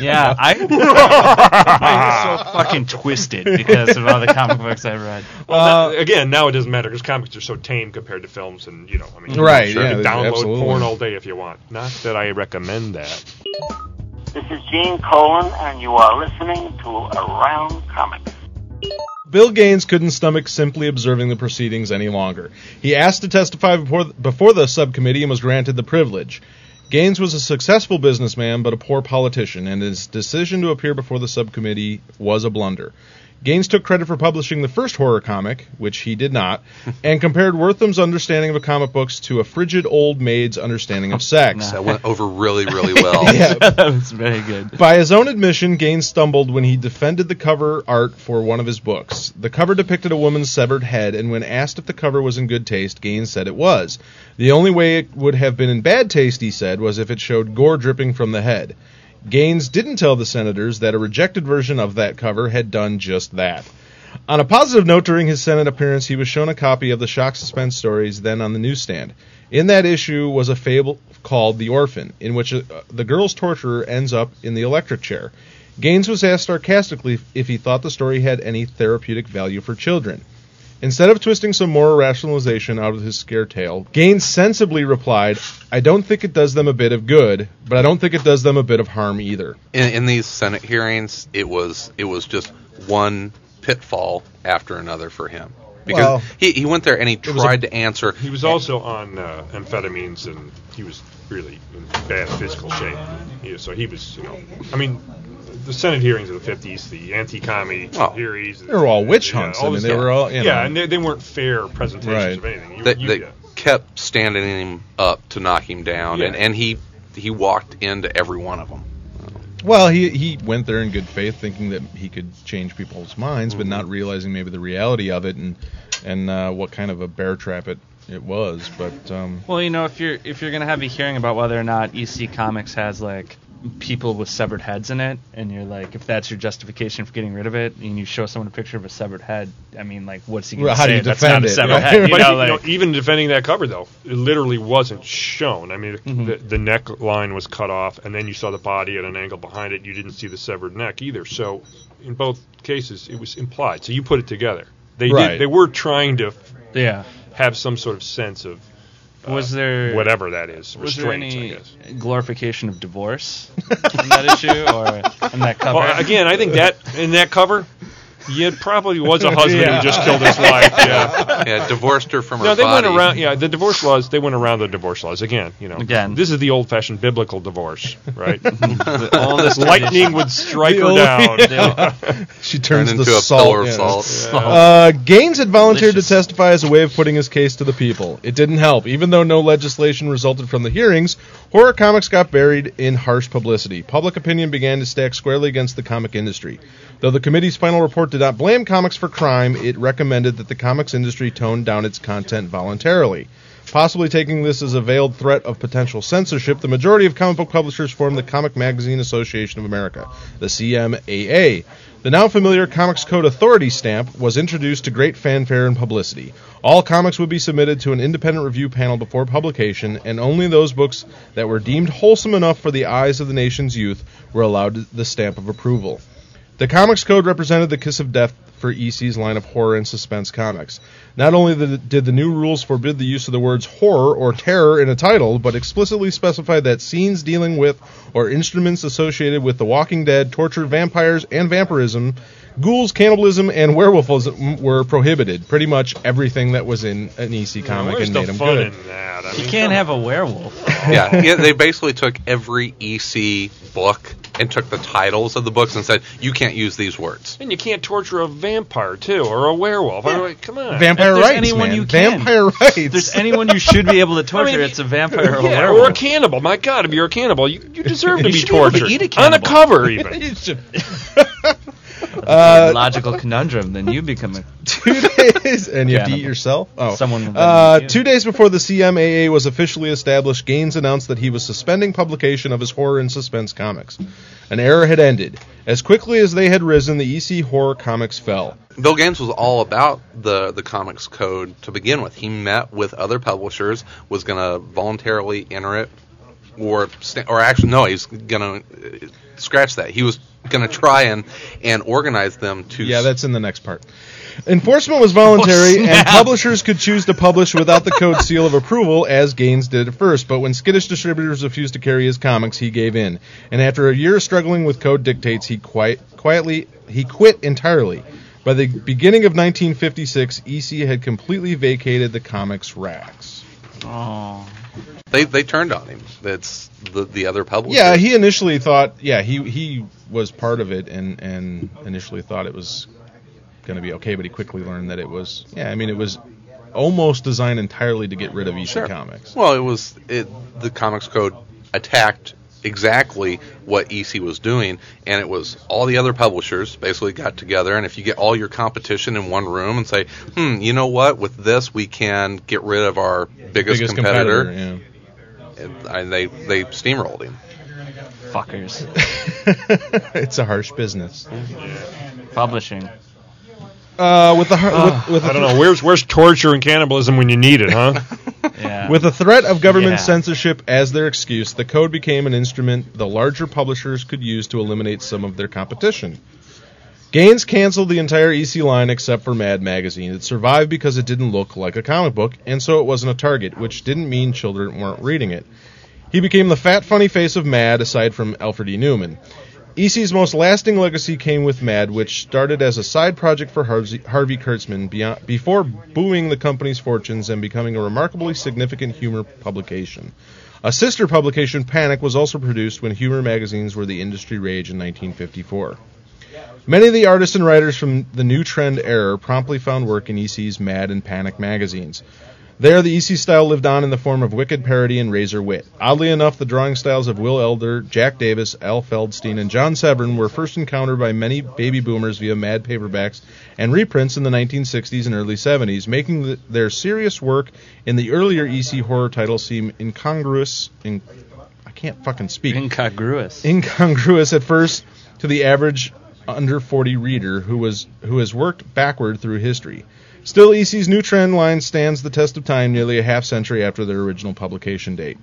Yeah, I I'm so fucking twisted because of all the comic books I've read. Well, Uh, that- again, now it doesn't matter because comics are so tame compared to films, and you know, I mean, Right, You yeah, can download absolutely. porn all day if you want. Not that I recommend that. This is Gene Colan, and you are listening to Around Comics. Bill Gaines couldn't stomach simply observing the proceedings any longer. He asked to testify before, before the subcommittee and was granted the privilege. Gaines was a successful businessman but a poor politician, and his decision to appear before the subcommittee was a blunder. Gaines took credit for publishing the first horror comic, which he did not, and compared Wertham's understanding of comic books to a frigid old maid's understanding of sex. that went over really, really well. Yeah, that was very good. by his own admission, Gaines stumbled when he defended the cover art for one of his books. The cover depicted a woman's severed head, and when asked if the cover was in good taste, Gaines said it was. The only way it would have been in bad taste, he said, was if it showed gore dripping from the head. Gaines didn't tell the senators that a rejected version of that cover had done just that. On a positive note, during his Senate appearance, he was shown a copy of the shock suspense stories then on the newsstand. In that issue was a fable called The Orphan, in which uh, the girl's torturer ends up in the electric chair. Gaines was asked sarcastically if he thought the story had any therapeutic value for children. Instead of twisting some moral rationalization out of his scare tale, Gaines sensibly replied, I don't think it does them a bit of good, but I don't think it does them a bit of harm either. In, in these Senate hearings, it was it was just one pitfall after another for him because Well, he, he went there and he was tried to answer. He was also on uh, amphetamines, and he was really in bad physical shape. He, so he was, you know, I mean, the Senate hearings of the '50s, the anti-commie Oh. hearings. They were all witch yeah, hunts. all I mean, they were all, you yeah, and they, they weren't fair presentations Right. of anything. You, that, you, that yeah. kept standing him up to knock him down, and, Yeah. and he he walked into every one of them. Well, he he went there in good faith, thinking that he could change people's minds, but not realizing maybe the reality of it and and uh, what kind of a bear trap it it was. But um, Well, you know, if you're if you're gonna have a hearing about whether or not EC Comics has like people with severed heads in it, and you're like, if that's your justification for getting rid of it, and you show someone a picture of a severed head, I mean, like, what's he going Well, to how do you that's defend not a it, severed right? head. You but know, you know, even defending that cover though, it literally wasn't shown. I mean, Mhm. the, the neckline was cut off, and then you saw the body at an angle behind it. You didn't see the severed neck either. So, in both cases, it was implied. So you put it together. They Right. did. They were trying to yeah. have some sort of sense of Was uh, there whatever that is Was there restraints, I any guess. glorification of divorce in that issue or in that cover? Well, again, I think that in that cover, it probably was a husband Yeah. who just killed his wife. Yeah. Yeah, divorced her from her No, they body. went around. Yeah, the divorce laws. They went around the divorce laws again. You know, Again. This is the old-fashioned biblical divorce, right? The oldest Lightning would strike The her old- down. yeah. She turns Turned to into a salt. pillar of yeah. salt. Uh, Gaines had volunteered Delicious. to testify as a way of putting his case to the people. It didn't help. Even though no legislation resulted from the hearings, horror comics got buried in harsh publicity. Public opinion began to stack squarely against the comic industry. Though the committee's final report did not blame comics for crime, it recommended that the comics industry tone down its content voluntarily. Possibly taking this as a veiled threat of potential censorship, the majority of comic book publishers formed the Comic Magazine Association of America, the CMAA. The now familiar Comics Code Authority stamp was introduced to great fanfare and publicity. All comics would be submitted to an independent review panel before publication, and only those books that were deemed wholesome enough for the eyes of the nation's youth were allowed the stamp of approval. The Comics Code represented the kiss of death for EC's line of horror and suspense comics. Not only did did the new rules forbid the use of the words horror or terror in a title, but explicitly specified that scenes dealing with or instruments associated with The Walking Dead, torture, vampires, and vampirism, ghouls, cannibalism, and werewolfism were prohibited. Pretty much everything that was in an EC comic Where's and the made them fun good. in that? I You can't have a werewolf. yeah, yeah, they basically took every EC book and took the titles of the books and said, "You can't use these words." And you can't torture a vampire too, or a werewolf. I mean, come on. Vampire If there's rights, anyone man. you can. Vampire rights. If there's anyone you should be able to torture, I mean, it's a vampire or a yeah, or a cannibal. My God, if you're a cannibal, you, you deserve to You be should be able to tortured eat a on a cover, even. You Uh, logical conundrum. Then you become a two days, and you have to eat yourself. Oh, Someone will Uh, two days before the CMAA was officially established, Gaines announced that he was suspending publication of his horror and suspense comics. An era had ended. As quickly as they had risen, the EC horror comics fell. Bill Gaines was all about the the comics code to begin with. He met with other publishers, was going to voluntarily enter it, or sta- or actually no, he's going to scratch that. He was going to try and and organize them to. Yeah, that's in the next part. Enforcement was voluntary, oh, and publishers could choose to publish without the code seal of approval, as Gaines did at first. But when skittish distributors refused to carry his comics, he gave in. And after a year of struggling with code dictates, he quiet, quietly he quit entirely. By the beginning of 1956, EC had completely vacated the comics racks. oh. they they turned on him. That's the the other publishers. Yeah, he initially thought, yeah, he he was part of it, and and initially thought it was going to be okay, but he quickly learned that it was, yeah, I mean, it was almost designed entirely to get rid of EC Sure. Comics. Well, it was it the comics code attacked exactly what EC was doing, and it was all the other publishers basically got together. And if you get all your competition in one room and say, "Hmm, you know what? With this, we can get rid of our biggest, Biggest competitor,", competitor, and, and they they steamrolled him. Fuckers. it's a harsh business. Publishing. Uh, with the har- with, with I the don't know. Where's where's torture and cannibalism when you need it, huh? Yeah. With the threat of government Yeah. censorship as their excuse, the code became an instrument the larger publishers could use to eliminate some of their competition. Gaines canceled the entire EC line except for Mad Magazine. It survived because it didn't look like a comic book, and so it wasn't a target, which didn't mean children weren't reading it. He became the fat, funny face of Mad, aside from Alfred E. Neuman. EC's most lasting legacy came with Mad, which started as a side project for Harvey, Kurtzman beyond, before booming the company's fortunes and becoming a remarkably significant humor publication. A sister publication, Panic, was also produced when humor magazines were the industry rage in 1954. Many of the artists and writers from the New Trend era promptly found work in EC's Mad and Panic magazines. There, the EC style lived on in the form of wicked parody and razor wit. Oddly enough, the drawing styles of Will Elder, Jack Davis, Al Feldstein, and John Severin were first encountered by many baby boomers via Mad paperbacks and reprints in the 1960s and early 70s, making the, their serious work in the earlier EC horror titles seem incongruous. In, I can't fucking speak Incongruous. incongruous at first to the average under 40 reader who was who has worked backward through history. Still, EC's new trend line stands the test of time nearly a half century after their original publication date.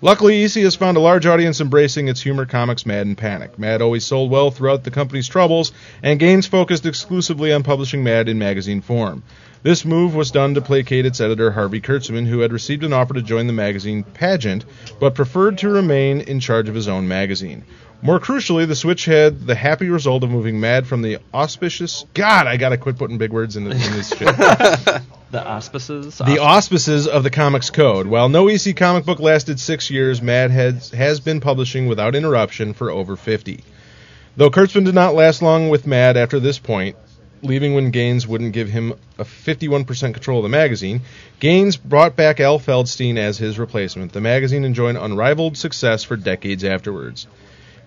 Luckily, EC has found a large audience embracing its humor comics Mad and Panic. Mad always sold well throughout the company's troubles, and Gaines focused exclusively on publishing Mad in magazine form. This move was done to placate its editor Harvey Kurtzman, who had received an offer to join the magazine pageant, but preferred to remain in charge of his own magazine. More crucially, the switch had the happy result of moving Mad from the auspicious. God, I gotta quit putting big words in, in this shit. The auspices. the auspices of the Comics Code. While no EC comic book lasted six years, Mad has, has been publishing without interruption for over 50. Though Kurtzman did not last long with Mad after this point, leaving when Gaines wouldn't give him a 51% control of the magazine, Gaines brought back Al Feldstein as his replacement. The magazine enjoyed unrivaled success for decades afterwards.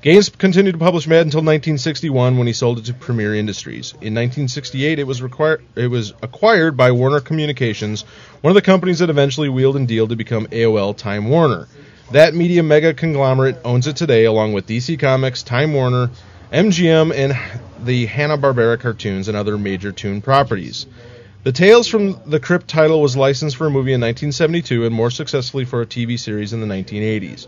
Gaines continued to publish Mad until 1961 when he sold it to Premier Industries. In 1968, it was it was acquired by Warner Communications, one of the companies that eventually wheeled and dealed to become AOL Time Warner. That media mega conglomerate owns it today along with DC Comics, Time Warner, MGM and the Hanna-Barbera cartoons and other major Toon properties. The Tales from the Crypt title was licensed for a movie in 1972 and more successfully for a TV series in the 1980s.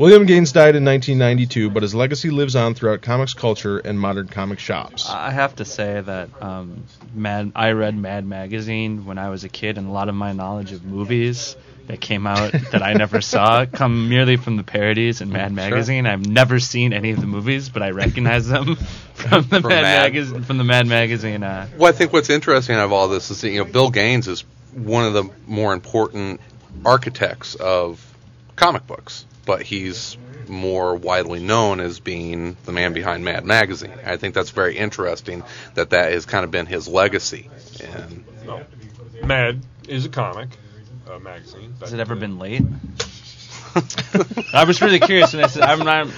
William Gaines died in 1992, but his legacy lives on throughout comics culture and modern comic shops. I have to say that um, Mad. I read Mad magazine when I was a kid, and a lot of my knowledge of movies that came out that I never saw come merely from the parodies in Mad magazine. I've never seen any of the movies, but I recognize them from the From Mad, Mad. magazine. From the Mad magazine. Uh, Well, I think what's interesting of all this is that you know Bill Gaines is one of the more important architects of comic books, but he's more widely known as being the man behind Mad Magazine. I think that's very interesting that that has kind of been his legacy. And No. Mad is a comic, a magazine. has it ever been late? I was really curious, and I said, "I'm not."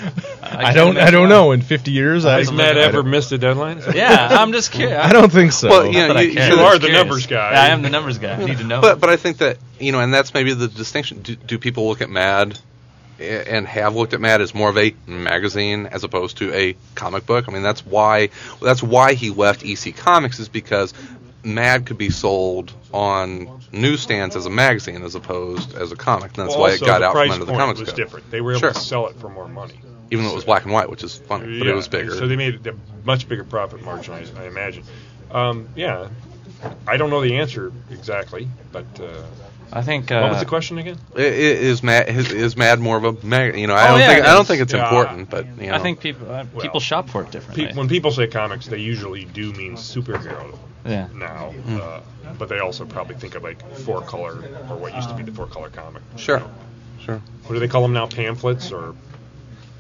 I, I don't I don't know. In 50 years, Has Mad I ever missed a deadline? Yeah, I'm just curious. I don't think so. Well, yeah, Not that you- you are the numbers guy. Yeah, I am the numbers guy. I need to know. but but I think that you know, and that's maybe the distinction. Do, do people look at Mad a- and have looked at Mad as more of a magazine as opposed to a comic book? I mean, that's why that's why he left EC Comics is because Mad could be sold on newsstands as a magazine as opposed as a comic. And that's Well, why it got out from under the comics was code. different. They were able Sure. to sell it for more money. Even though it was black and white, which is funny, but yeah, it was bigger. So they made a much bigger profit margin, I, I imagine. Um, yeah, I don't know the answer exactly, but uh, I think. Uh, what was the question again? I- i- is Mad is, is Mad more of a mag? You know, I Oh, don't yeah, think I don't think it's Yeah. important, but you know, I think people uh, Well, people shop for it differently. Pe- when people say comics, they usually do mean superhero yeah. now, Hmm. uh, but they also probably think of like four color or what used to be the four color comic. sure, sure. What do they call them now? Pamphlets or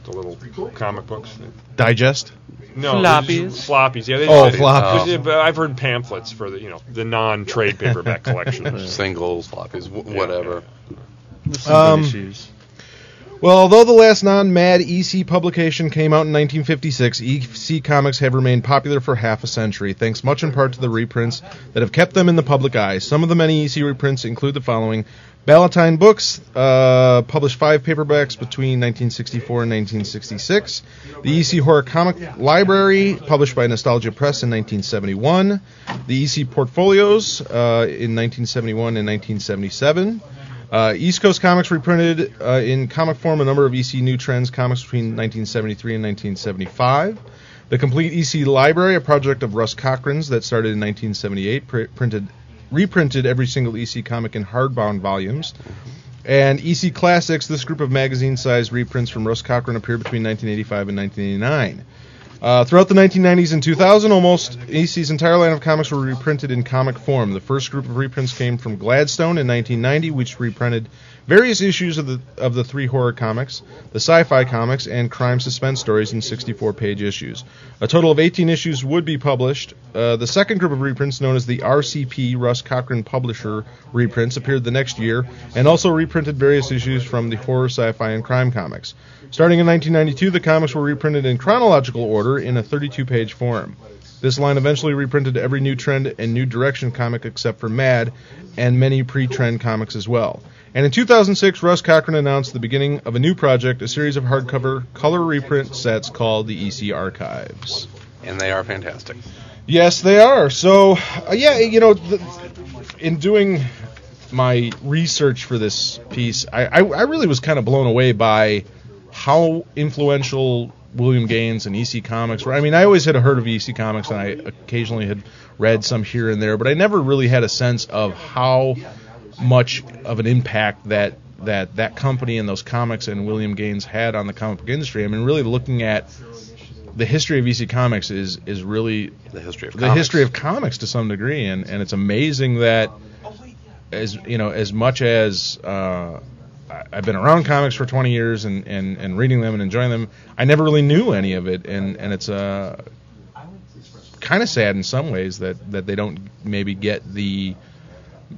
the little comic books? Digest. No, Floppies. Floppies. Yeah. They Oh, they- floppies. they- but I've heard pamphlets for the you know the non-trade paperback collection. Singles, floppies, w- whatever. Um, issues. Well, although the last non-Mad EC publication came out in 1956, EC comics have remained popular for half a century, thanks much in part to the reprints that have kept them in the public eye. Some of the many EC reprints include the following: Ballantine Books uh, published five paperbacks between 1964 and 1966. The EC Horror Comic Library, published by Nostalgia Press in 1971. The EC Portfolios uh, in 1971 and 1977. Uh, East Coast Comics reprinted uh, in comic form a number of EC New Trends comics between 1973 and 1975. The Complete EC Library, a project of Russ Cochran's that started in 1978, pr- printed, reprinted every single EC comic in hardbound volumes. And EC Classics, this group of magazine-sized reprints from Russ Cochran appeared between 1985 and 1989. Uh, throughout the 1990s and 2000, almost EC's entire line of comics were reprinted in comic form. The first group of reprints came from Gladstone in 1990, which reprinted various issues of the of the three horror comics, the sci-fi comics, and crime suspense stories in 64-page issues. A total of 18 issues would be published. Uh, the second group of reprints, known as the RCP Russ Cochran Publisher reprints, appeared the next year and also reprinted various issues from the horror, sci-fi, and crime comics. Starting in 1992, the comics were reprinted in chronological order in a 32-page form. This line eventually reprinted every new trend and new direction comic except for Mad, and many pre-trend comics as well. And in 2006, Russ Cochran announced the beginning of a new project, a series of hardcover color reprint sets called the EC Archives. And they are fantastic. Yes, they are. So, uh, yeah, you know, the, in doing my research for this piece, I, I, I really was kind of blown away by how influential William Gaines and EC Comics were. I mean, I always had heard of EC Comics, and I occasionally had read some here and there, but I never really had a sense of how much of an impact that that that company and those comics and William Gaines had on the comic book industry. I mean, really looking at the history of EC Comics is is really The history of the comics. history of comics to some degree, and and it's amazing that as you know as much as uh, I've been around comics for 20 years and, and, and reading them and enjoying them, I never really knew any of it, and and it's uh, kind of sad in some ways that that they don't maybe get the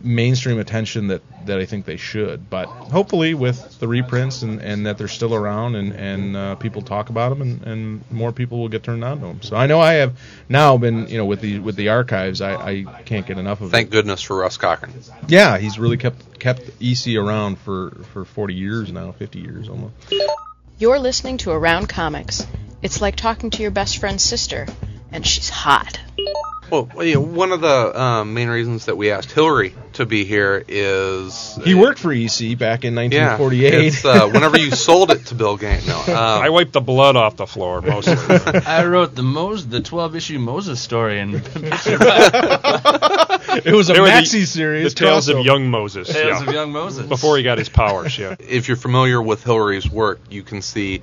mainstream attention that, that I think they should. But hopefully, with the reprints and, and that they're still around and and uh, people talk about them and, and more people will get turned on to them. So I know I have now been you know with the with the archives I, I can't get enough of Thank it. Thank goodness for Russ Cochran. Yeah, he's really kept kept EC around for for 40 years now, 50 years almost. You're listening to Around Comics. It's like talking to your best friend's sister, and she's hot. Well, you know, one of the um, main reasons that we asked Hilary to be here is He worked for EC back in yeah, 1948. It's, uh, whenever you sold it to Bill Gaines. No, um, I wiped the blood off the floor mostly. I wrote the Mos the 12 issue Moses story and it was a They were the- maxi series. the tales of young Moses. Tales yeah. of Young Moses. Before he got his powers, yeah. if you're familiar with Hilary's work, you can see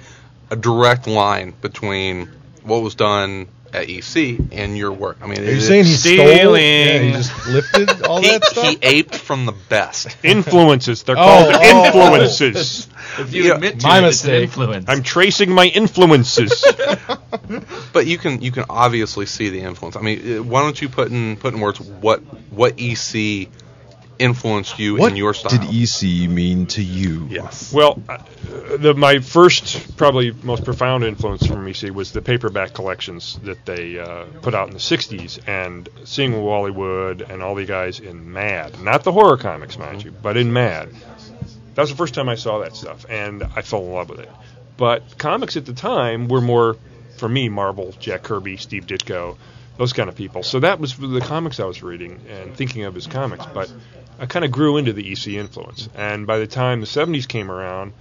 a direct line between what was done at EC and your work. I mean, Are you saying he stole? Stealing. Yeah, he just lifted all he, that stuff. he aped from the best. Influences. They're Oh, called oh, influences. if you Yeah, admit to my it, it's an mistake. influence. I'm tracing my influences. But you can you can obviously see the influence. I mean, uh, why don't you put in put in words what what EC influenced you what in your style? did EC mean to you? Yes. Well, uh, the, my first, probably most profound influence from EC was the paperback collections that they uh, put out in the 60s, and seeing Wally Wood and all the guys in Mad, not the horror comics, mind you, but in Mad. That was the first time I saw that stuff, and I fell in love with it. But comics at the time were more, for me, Marvel, Jack Kirby, Steve Ditko, those kind of people. So that was the comics I was reading and thinking of as comics. But I kind of grew into the EC influence. And by the time the 70s came around,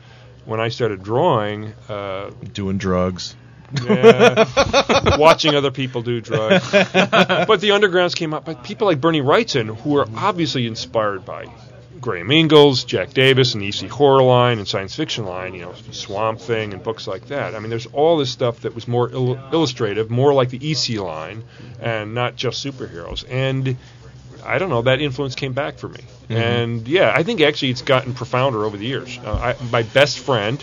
when I started drawing, uh, Doing drugs. yeah, watching other people do drugs. but the undergrounds came up. But people like Bernie Wrightson, who were obviously inspired by Graham Ingels, Jack Davis, and the EC horror line and science fiction line, you know, Swamp Thing and books like that. I mean, there's all this stuff that was more il- illustrative, more like the EC line, and not just superheroes. And I don't know, that influence came back for me. And yeah, I think actually it's gotten profounder over the years. Uh, I, my best friend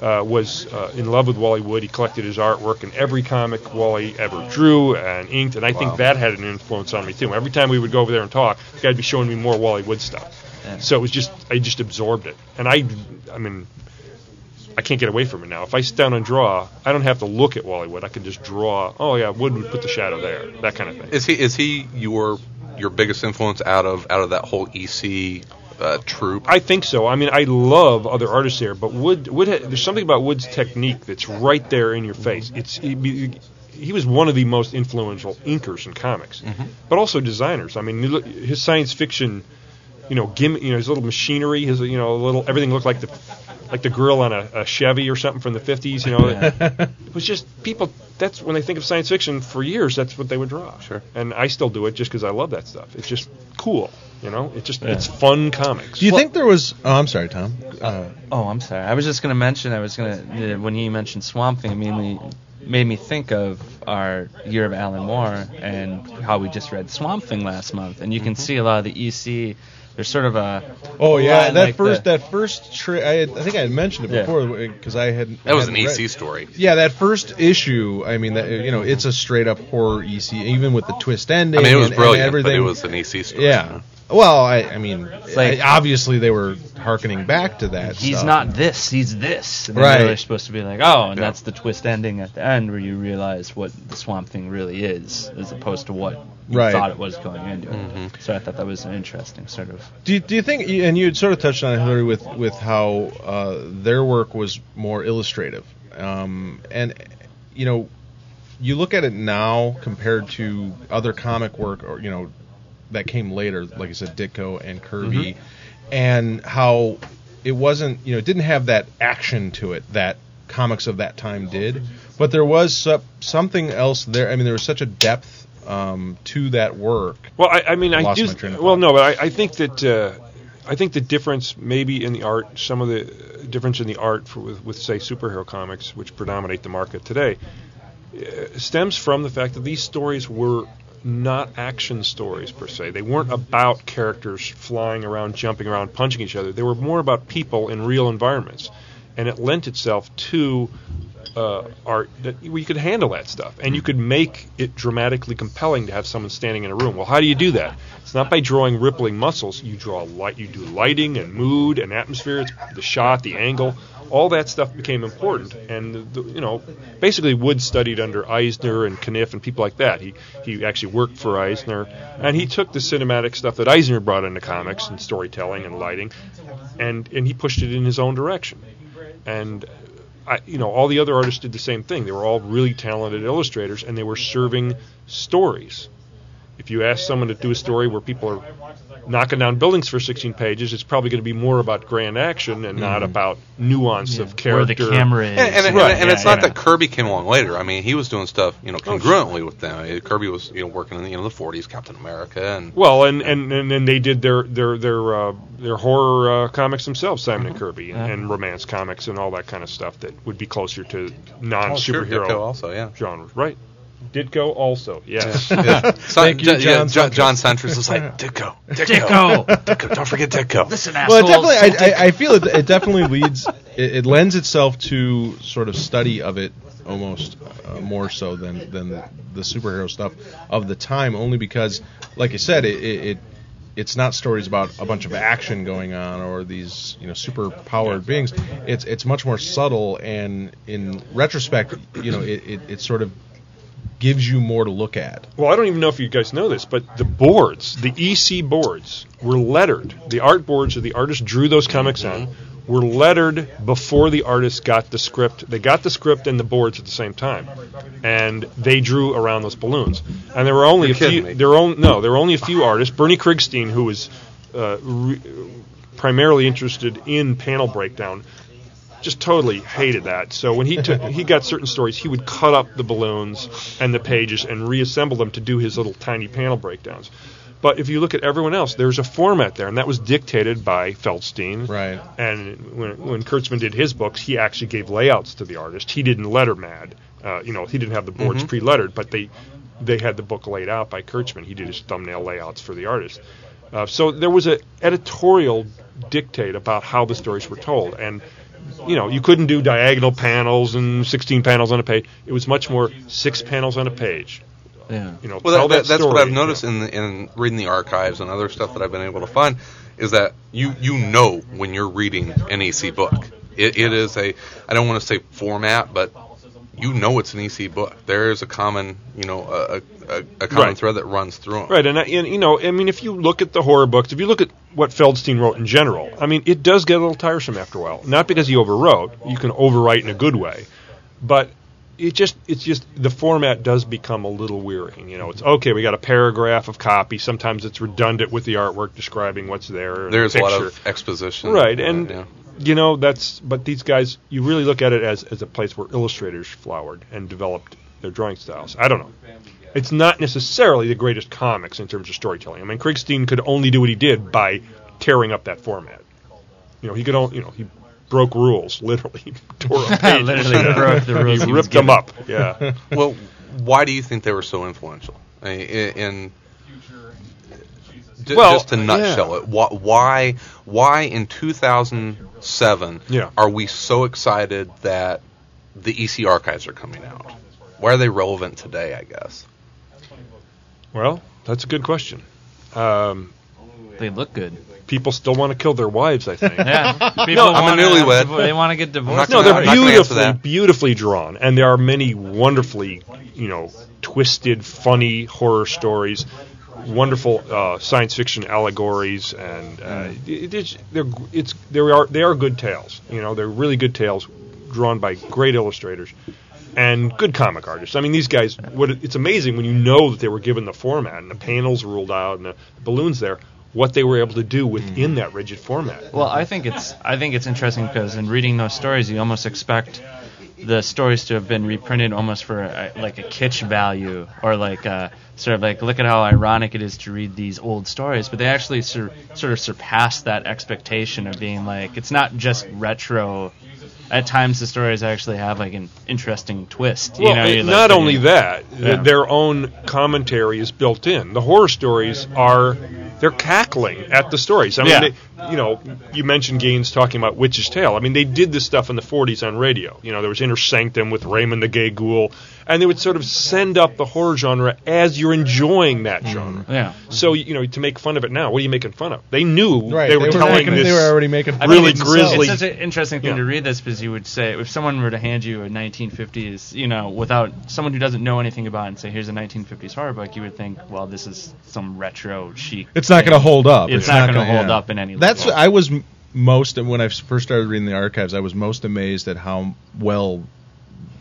uh, was uh, in love with Wally Wood. He collected his artwork in every comic Wally ever drew and inked, and I think that had an influence on me too. Every time we would go over there and talk, the guy'd be showing me more Wally Wood stuff. Yeah. So it was just I just absorbed it, and I, I mean, I can't get away from it now. If I sit down and draw, I don't have to look at Wally Wood. I can just draw. Oh yeah, Wood would put the shadow there, that kind of thing. Is he is he your your biggest influence out of out of that whole EC uh, troop? I think so. I mean, I love other artists there, but Wood, Wood, ha- there's something about Wood's technique that's right there in your face. It's he, be- he was one of the most influential inkers in comics, but also designers. I mean, his science fiction, you know, gimmick, you know, his little machinery, his you know, little everything looked like the like the grill on a, a Chevy or something from the 50s. You know, it was just people. That's when they think of science fiction. For years, that's what they would draw. Sure. And I still do it just because I love that stuff. It's just cool. You know, it's just it's fun comics. Do you think there was? Oh, I'm sorry, Tom. Uh, Oh, I'm sorry. I was just gonna mention. I was gonna uh, when you mentioned Swamp Thing, it made me made me think of our year of Alan Moore and how we just read Swamp Thing last month, and you can see a lot of the EC. There's sort of a oh yeah, that like first the- that first tri- I had, I think I had mentioned it Yeah. before uh, because I had That was an EC read- story. Yeah, that first issue. I mean, that you know, it's a straight up horror EC, even with the twist ending. I mean, it was and, and brilliant, everything. but it was an EC story. Yeah. Well, I, I mean, like- I- obviously they were harkening back to that. he's stuff. not this, he's this. And Right. They're supposed to be like, oh, and Yeah. that's the twist ending at the end where you realize what the Swamp Thing really is, as opposed to what you Right. thought it was going into it. Mm-hmm. So I thought that was an interesting sort of. Do you, do you think, and you had sort of touched on it, Hilary, with with how uh, their work was more illustrative, um, and you know, you look at it now compared to other comic work, or you know, that came later, like I said, Ditko and Kirby, and how it wasn't, you know, it didn't have that action to it that comics of that time did, but there was so- something else there. I mean, there was such a depth um, to that work. Well, I, I mean, I Lost do. my train of Well, no, but I, I think that uh, I think the difference maybe in the art, some of the difference in the art for, with, with say superhero comics, which predominate the market today, uh, stems from the fact that these stories were not action stories per se. They weren't about characters flying around, jumping around, punching each other. They were more about people in real environments, and it lent itself to uh, art that we could handle that stuff, and you could make it dramatically compelling to have someone standing in a room. Well, how do you do that? It's not by drawing rippling muscles. You draw light. You do lighting and mood and atmosphere. It's the shot, the angle. All that stuff became important, and the, you know, basically Wood studied under Eisner and Kniff and people like that. He he actually worked for Eisner, and he took the cinematic stuff that Eisner brought into comics and storytelling and lighting, and and he pushed it in his own direction. And I, you know, all the other artists did the same thing. They were all really talented illustrators, and they were serving stories. If you ask someone to do a story where people are knocking down buildings for 16 pages, it's probably going to be more about grand action and not about nuance of character. Where the character. camera is. And, and, and, Right, and yeah, it's not yeah. that Kirby came along later. I mean, he was doing stuff, you know, Oh, congruently with them. Uh, Kirby was, you know, working in the, you know the 40s, Captain America, and Well, and and and then they did their their their uh, their horror uh, comics themselves, Simon and Kirby, and, and romance comics and all that kind of stuff that would be closer to non Oh, sure, superhero also, yeah. genres, right? Ditko also, yes. Yeah. Thank you, John, yeah, John John, Siuntres. John Siuntres is like Ditko, Ditko! Ditko. Don't forget Ditko. Listen, Well, it definitely, I, I, I feel it, it definitely leads, it, it lends itself to sort of study of it almost uh, more so than than the, the superhero stuff of the time, only because, like I said, it, it, it it's not stories about a bunch of action going on or these you know super powered beings. It's it's much more subtle, and in retrospect, you know, it, it, it sort of gives you more to look at. Well, I don't even know if you guys know this, but the boards, the EC boards, were lettered. The art boards that the artist drew those comics on were lettered before the artist got the script. They got the script and the boards at the same time, and they drew around those balloons. And there were only You're a few. me. There were only, no, there were only a few artists. Bernie Krigstein, who was uh, re- primarily interested in panel breakdown, just totally hated that. So when he took, he got certain stories, he would cut up the balloons and the pages and reassemble them to do his little tiny panel breakdowns. But if you look at everyone else, there's a format there, and that was dictated by Feldstein. Right. And when, when Kurtzman did his books, he actually gave layouts to the artist. He didn't letter mad. Uh, you know, he didn't have the boards pre-lettered, but they they had the book laid out by Kurtzman. He did his thumbnail layouts for the artist. Uh, so there was a editorial dictate about how the stories were told, and you know, you couldn't do diagonal panels and 16 panels on a page. It was much more six panels on a page. Yeah. You know, Well, tell that, that, that's what I've noticed you know. in in reading the archives and other stuff that I've been able to find is that you you know when you're reading an EC book. It, it is a I don't want to say format, but you know it's an EC book. There is a common you know a, a, a common Right. thread that runs through them. Right, and, and you know, I mean, if you look at the horror books, if you look at what Feldstein wrote in general, I mean, it does get a little tiresome after a while. Not because he overwrote; you can overwrite in a good way, but it just it's just the format does become a little wearying. You know, it's okay. We got a paragraph of copy. Sometimes it's redundant with the artwork describing what's there. There's the a lot of exposition. right, uh, and yeah. You know that's but these guys, you really look at it as as a place where illustrators flowered and developed their drawing styles. I don't know. It's not necessarily the greatest comics in terms of storytelling. I mean, Krigstein could only do what he did by tearing up that format. You know, he could only, you know, he broke rules literally, tore up pages. Literally broke the rules He he ripped them up. Yeah. well, why do you think they were so influential? I mean, in, in ju- Well, just to nutshell it, why, why why in 2007 Yeah. are we so excited that the EC archives are coming out? Why are they relevant today? I guess. Well, that's a good question. Um, They look good. People still want to kill their wives, I think. Yeah. People No, I'm a wanna- newlywed. They want to get divorced. No, they're not beautifully, beautifully drawn, and there are many wonderfully, you know, twisted, funny horror stories, wonderful uh, science fiction allegories, and uh, it, it's they're it's there are they are good tales. You know, they're really good tales, drawn by great illustrators and good comic artists. I mean, these guys. What it's amazing when you know that they were given the format and the panels ruled out and the balloons there. What they were able to do within that rigid format. Well, I think it's I think it's interesting because in reading those stories, you almost expect the stories to have been reprinted almost for a, like a kitsch value or like uh sort of like look at how ironic it is to read these old stories, but they actually sur- sort of surpass that expectation of being like it's not just retro. At times, the stories actually have like an interesting twist. You Well, know, it- like not only that, Yeah. their own commentary is built in. The horror stories are they're cackling at the stories. I mean, Yeah. they, you know, you mentioned Gaines talking about Witch's Tale. I mean, they did this stuff in the 40s on radio. You know, there was Inner Sanctum with Raymond the Gay Ghoul, and they would sort of send up the horror genre as you're enjoying that Mm. genre. Yeah. So, you know, to make fun of it now, what are you making fun of? They knew Right, they were telling making, this. They were already making fun mean, really of it's, grisly- It's such an interesting thing Yeah. to read this because you would say if someone were to hand you a 1950s, you know, without someone who doesn't know anything about it and say here's a 1950s horror book, you would think, well, this is some retro chic. It's not going to hold up. It's, not, going to gonna- hold yeah. up in any. That's level. I was most when I first started reading the archives. I was most amazed at how well.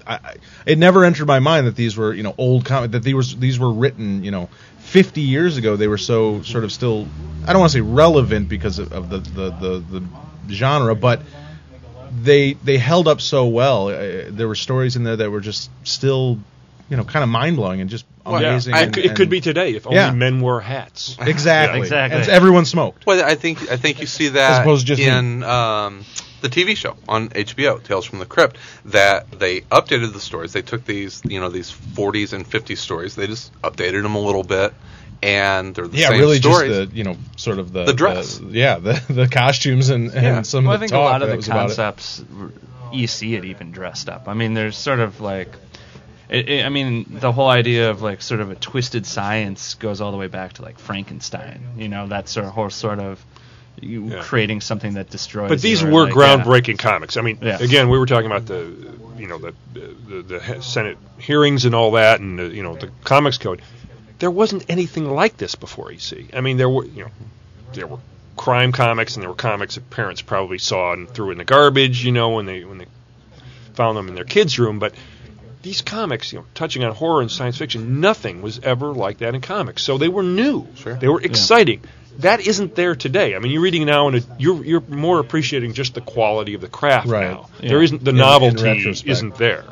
I, I, it never entered my mind that these were you know old comic that these was these were written you know 50 years ago. They were so sort of still I don't want to say relevant because of, of the, the, the the genre, but they they held up so well. Uh, there were stories in there that were just still you know kind of mind blowing and just Well, Yeah, amazing. I- and- it could and- be today if only Yeah. men wore hats. exactly Yeah, exactly. And everyone smoked. Well, I think I think you see As that opposed to just me. in um, the TV show on HBO, Tales from the Crypt, that they updated the stories. They took these, you know, these 40s and 50s stories. They just updated them a little bit, and they're the yeah, same really stories. just the you know sort of the The dress. yeah, the the costumes and, and Yeah. some well, I of the I think talk a lot of the was about it. concepts, EC it even dressed up. I mean, there's sort of like, it, it, I mean, the whole idea of like sort of a twisted science goes all the way back to like Frankenstein. You know, that sort of whole sort of you Yeah. creating something that destroys. But these you were like, yeah. groundbreaking comics. I mean, Yeah. again, we were talking about the, you know, the, the the Senate hearings and all that, and the, you know, the comics code. There wasn't anything like this before EC. I mean, there were, you know, there were crime comics, and there were comics that parents probably saw and threw in the garbage, you know, when they when they found them in their kids' room. But these comics, you know, touching on horror and science fiction, nothing was ever like that in comics. So they were new. Sure. They were exciting. That isn't there today. I mean, you're reading now, and you're you're more appreciating just the quality of the craft Right. now. Yeah. There isn't the In- novelty isn't there.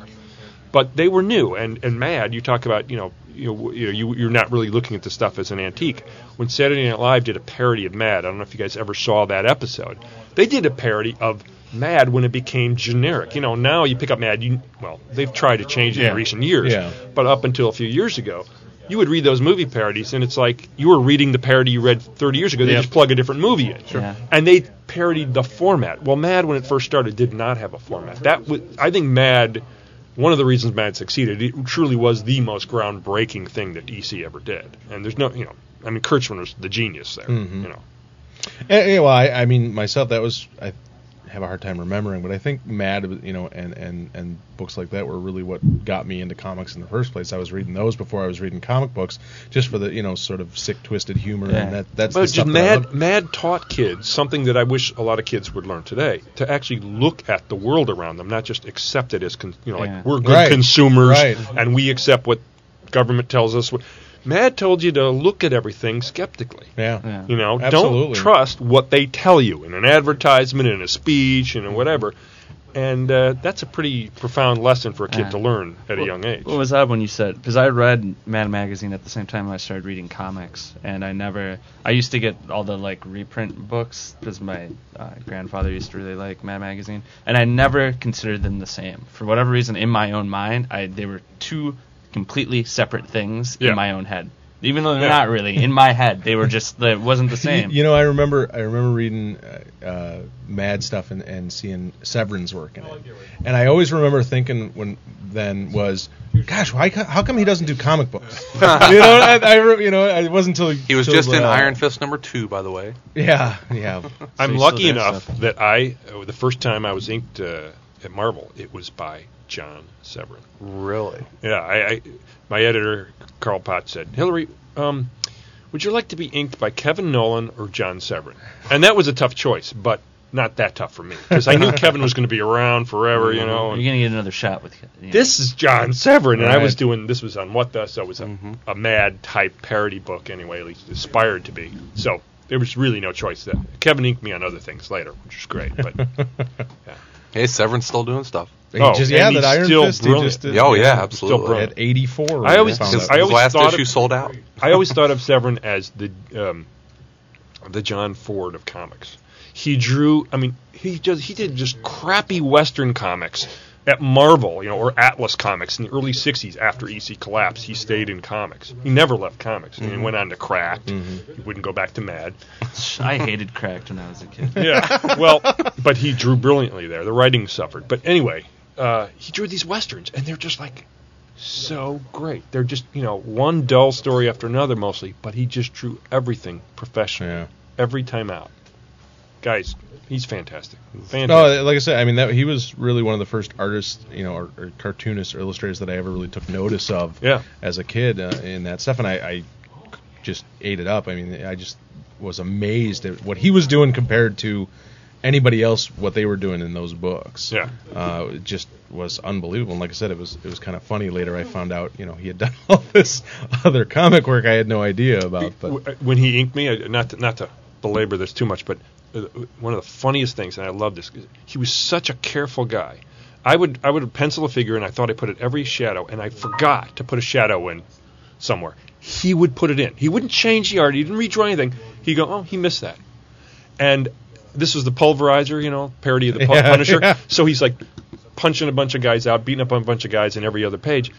But they were new and, and mad. You talk about you know you know you know you you're not really looking at the stuff as an antique. When Saturday Night Live did a parody of Mad, I don't know if you guys ever saw that episode. They did a parody of Mad when it became generic. You know, now you pick up Mad. You well, they've tried to change it Yeah. in recent years, Yeah. but up until a few years ago, you would read those movie parodies, and it's like you were reading the parody you read 30 years ago. They Yep. just plug a different movie in, Yeah. and they parodied the format. Well, Mad when it first started did not have a format. That was, I think Mad. One of the reasons Mad succeeded, it truly was the most groundbreaking thing that EC ever did. And there's no, you know, I mean, Kurtzman was the genius there. Mhm. You know, Eh, eh, well, I, I mean myself, that was I have a hard time remembering, but I think Mad, you know, and and and books like that were really what got me into comics in the first place. I was reading those before I was reading comic books, just for the you know sort of sick, twisted humor, Yeah. and that that's the but stuff just that I Mad, Mad taught kids something that I wish a lot of kids would learn today: to actually look at the world around them, not just accept it as, con- you know, Yeah. like we're good Right. consumers Right. and we accept what government tells us. Mad told you to look at everything skeptically. yeah. Yeah. You know, Absolutely. don't trust what they tell you in an advertisement, in a speech, and in whatever. And uh, that's a pretty profound lesson for a kid Yeah. to learn at a young age. What was that when you said? Because I read Mad Magazine at the same time I started reading comics, and I never. I used to get all the like reprint books because my uh, grandfather used to really like Mad Magazine, and I never considered them the same. For whatever reason, in my own mind, I they were two completely separate things Yeah. in my own head. Even though they're Yeah. not really. In my head, they were just, it wasn't the same. you know, I remember I remember reading uh, uh, Mad stuff and, and seeing Severin's work in it, and I always remember thinking when then was, gosh, why? How come he doesn't do comic books? you know, I, I, you know, it wasn't until He was till, just in uh, Iron Fist number two, by the way. Yeah, yeah. I'm lucky enough so- that I, uh, the first time I was inked uh, at Marvel, it was by John Severin. Really? Yeah, I, I my editor Carl Potts said, Hilary, um, would you like to be inked by Kevin Nowlan or John Severin? And that was a tough choice, but not that tough for me because I knew Kevin was going to be around forever, you know. You're going to get another shot with you know. this is John Severin, and I was doing this was on What the, so it was a, a mad type parody book anyway, at least it aspired to be. So there was really no choice. That Kevin inked me on other things later, which was great. But Hey, Severin's still doing stuff. He Oh, just yeah, that he's Iron still Fist. He brilliant. just did, Oh yeah, still absolutely. brilliant. at 84. I always- found His, out. I his always last thought issue of- sold out. I always thought of Severin as the um, the John Ford of comics. He drew. I mean, he just he did just crappy Western comics at Marvel, you know, or Atlas Comics in the early '60s. After EC collapsed, he stayed in comics. He never left comics. And he went on to Cracked. He wouldn't go back to Mad. I hated Cracked when I was a kid. Yeah. well, but he drew brilliantly there. The writing suffered, but anyway, uh, he drew these westerns, and they're just like so great. They're just you know one dull story after another mostly, but he just drew everything professionally Yeah. every time out. Guys, he's fantastic. Fantastic. No, like I said, I mean that he was really one of the first artists, you know, or, or cartoonists or illustrators that I ever really took notice of Yeah. as a kid uh, in that stuff, and I, I just ate it up. I mean, I just was amazed at what he was doing compared to anybody else what they were doing in those books. Yeah. uh, it just was unbelievable. And like I said, it was it was kind of funny. Later, I found out, you know, he had done all this other comic work I had no idea about. But uh, when he inked me, not to, not to belabor this too much, but one of the funniest things, and I love this, he was such a careful guy. I would I would pencil a figure, and I thought I put it every shadow, and I forgot to put a shadow in somewhere. He would put it in. He wouldn't change the art. He didn't redraw anything. He'd go, oh, he missed that. And this was the pulverizer, you know, parody of the Yeah, Punisher. yeah. So he's like punching a bunch of guys out, beating up on a bunch of guys in every other page.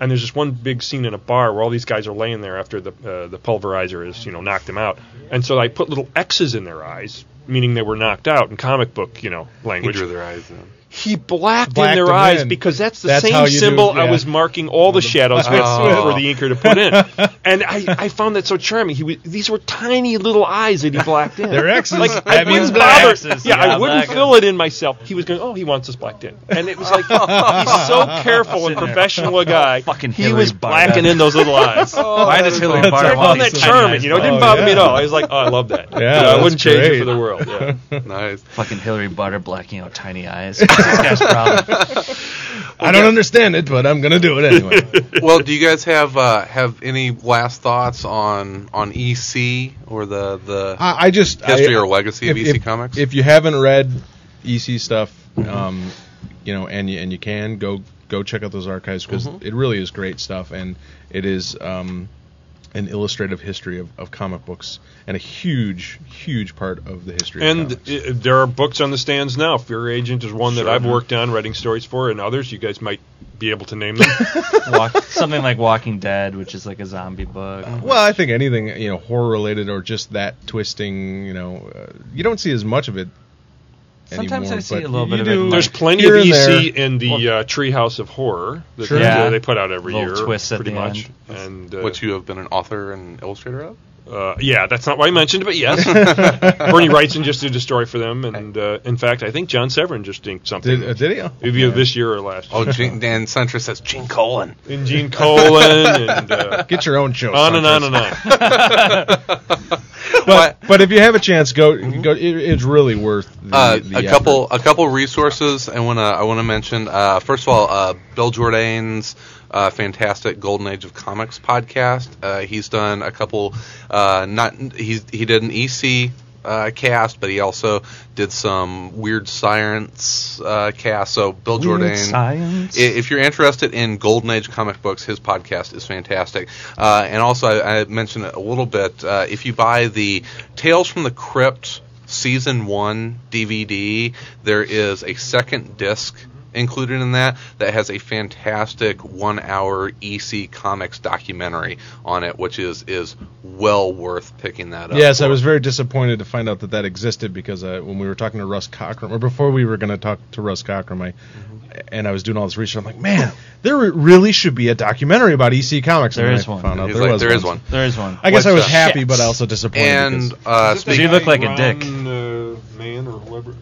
And there's this one big scene in a bar where all these guys are laying there after the uh, the pulverizer has you know knocked them out. And so I put little X's in their eyes, meaning they were knocked out in comic book you know language. He drew their eyes in. He blacked, Blacked in their eyes in. because that's the That's same you do- symbol I was marking all the shadows with Oh. for the inker to put in. And I, I found that so charming. He was, these were tiny little eyes that he blacked in. They're X's. Like I That means wouldn't bother. X's. Yeah, I wouldn't fill it in myself. He was going, oh, he wants this blacked in, and it was like he's so careful and professional a guy. Fucking he Hilary was Barta. blacking in those little eyes. Why does Hilary that's Barta so I want found that tiny charming. You know, it didn't Oh, bother me at all. I was like, oh, I love that. Yeah, I wouldn't change it for the world. Yeah. Nice. Fucking Hilary Barta blacking out tiny eyes. It's this guy's problem. I don't understand it, but I'm gonna do it anyway. well, do you guys have uh, have any last thoughts on on EC or the the I, I just history I, or legacy of EC if- Comics? If you haven't read EC stuff, um, you know, and you and you can go go check out those archives because Mm-hmm. it really is great stuff, and it is um, an illustrative history of, of comic books and a huge, huge part of the history. And of i there are books on the stands now. Fear Agent is one that I've worked on, writing stories for, and others. You guys might be able to name them. Walk, something like Walking Dead, which is like a zombie book. well, I think anything you know horror related or just that twisting, you know, uh, you don't see as much of it. Sometimes anymore, I see a little bit of it do in There's plenty here of and EC there. in the uh, Treehouse of Horror that Sure. they, Yeah. they put out every Little year, twists at pretty the much. end. And uh, which you have been an author and illustrator of? Uh, yeah, that's not why I mentioned it, but yes. Bernie Wrightson just did a story for them, and uh, in fact, I think John Severin just inked something. Did, uh, did he? Oh, Either this year or last. Oh, Gene, Dan Siuntres says Gene Colan. And Gene Colan, and uh, Get your own show. on and on and on. But but if you have a chance, go go. It, it's really worth the, Uh, the a couple effort. a couple resources I want to I want to mention. Uh, first of all, uh, Bill Jourdain's uh, fantastic Golden Age of Comics podcast. Uh, he's done a couple. Uh, not he's he did an EC. Uh, cast, but he also did some weird science uh, cast. So Bill Jourdain. science. If you're interested in Golden Age comic books, his podcast is fantastic. Uh, and also, I, I mentioned it a little bit. Uh, if you buy the Tales from the Crypt Season 1 DVD, there is a second disc included in that that has a fantastic one-hour EC Comics documentary on it, which is is well worth picking that up. Yes, I was very disappointed to find out that that existed because uh, when we were talking to Russ Cochran, or before we were going to talk to Russ Cochran, I and I was doing all this research. I'm like, man, there really should be a documentary about EC Comics. There and I one. Found out He's there like, was there one. is one. There is one. I guess I was up? happy, Shit. but also disappointed. And uh, Is it speaking, you look guy, like a dick. Uh, man or whoever.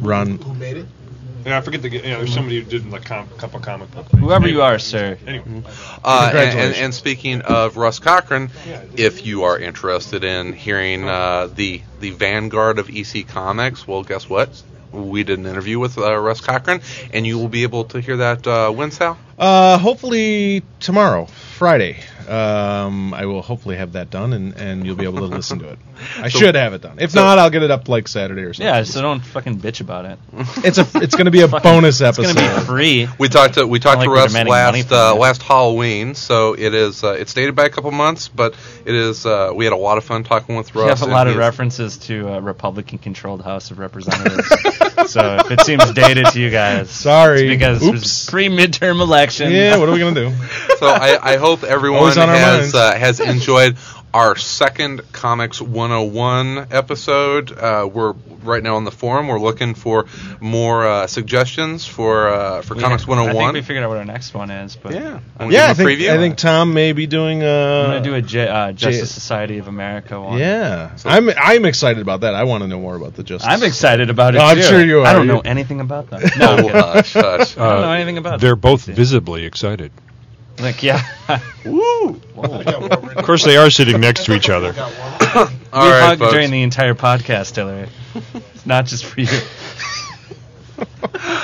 Run. Who made it? Yeah, I forget the. Yeah, there's somebody who did like com- couple comic book things. Whoever you are, sir. Anyway, uh, and, and, Congratulations. and speaking of Russ Cochran, if you are interested in hearing uh, the the vanguard of EC Comics, well, guess what? We did an interview with uh, Russ Cochran, and you will be able to hear that uh, when, Sal? Uh, hopefully tomorrow, Friday. Um, I will hopefully have that done, and, and you'll be able to listen to it. I So- should have it done. If so- not, I'll get it up like Saturday or something. Yeah, so don't fucking bitch about it. It's a it's going to be a Fucking- bonus It's episode. gonna be free. We talked to we talked Not to like Russ last uh, last Halloween, so it is uh, it's dated by a couple months, but it is uh, we had a lot of fun talking with Russ. You have a lot of references to a Republican-controlled House of Representatives. so if it seems dated to you guys, Sorry. it's because it was pre-midterm election. yeah, what are we going to do? So I, I hope everyone Always on our has minds. uh, has enjoyed our second Comics 101 episode. Uh, we're right now on the forum. We're looking for more uh, suggestions for uh, for We- Comics I think 101. we figured out what our next one is, but yeah, I'm yeah, I give 'em a think preview? I think Tom may be doing. Uh, gonna do a J- uh, Justice J- Society of America one. Yeah, I'm I'm excited about that. I want to know more about the Justice. I'm excited about it Oh, I'm sure you are. I don't know anything about them. No, Oh, kidding. hush, hush. I don't know anything about they're them. both visibly excited. Like, yeah. Woo! Of course, they are sitting next to each other. All we right, hugged folks. during the entire podcast, Hilary. It's not just for you.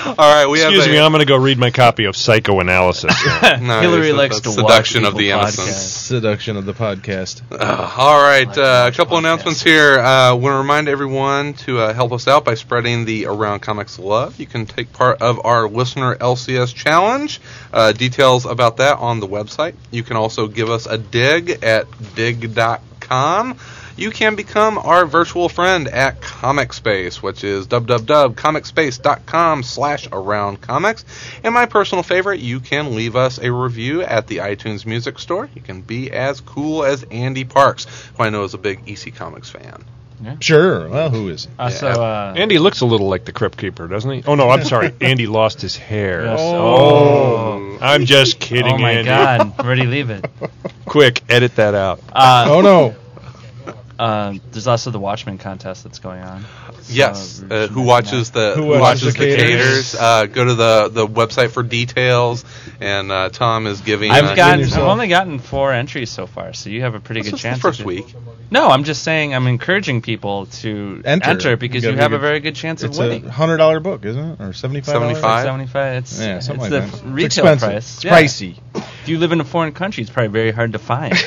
All right, we Excuse have me, a, I'm going to go read my copy of Psychoanalysis. now. No, Hilary it's likes a to seduction watch of the people innocent. podcast. seduction of the podcast. Uh, all right, uh, a couple announcements here. Uh, want to remind everyone to uh, help us out by spreading the Around Comics love. You can take part of our listener LCS challenge. Uh, details about that on the website. You can also give us a Digg at digg.com. You can become our virtual friend at Comic Space, which is www.comicspace.com slash around comics. And my personal favorite, you can leave us a review at the iTunes Music Store. You can be as cool as Andy Parks, who I know is a big EC Comics fan. Sure. Well, who is? Also, uh, Andy looks a little like the Crypt Keeper, doesn't he? Oh no, I'm sorry. Andy lost his hair. Yes. Oh, I'm just kidding, oh my Andy. God, where do you leave it? Quick, edit that out. Uh, Oh no. Uh, there's also the Watchmen contest that's going on. Yes, So, uh, who watches the Who who, watches watches, the the caters? caters? Uh, go to the the website for details, and uh, Tom is giving. uh, I've gotten, I've only gotten four entries so far, so you have a pretty this good is the chance. first week. No, I'm just saying I'm encouraging people to Enter. because You you got a have a very good chance of It's winning. a hundred dollar book, isn't it, or seventy five? 75? Seventy-five. It's Yeah, something it's like the that. retail it's expensive. price. It's Yeah. pricey. If you live in a foreign country, it's probably very hard to find.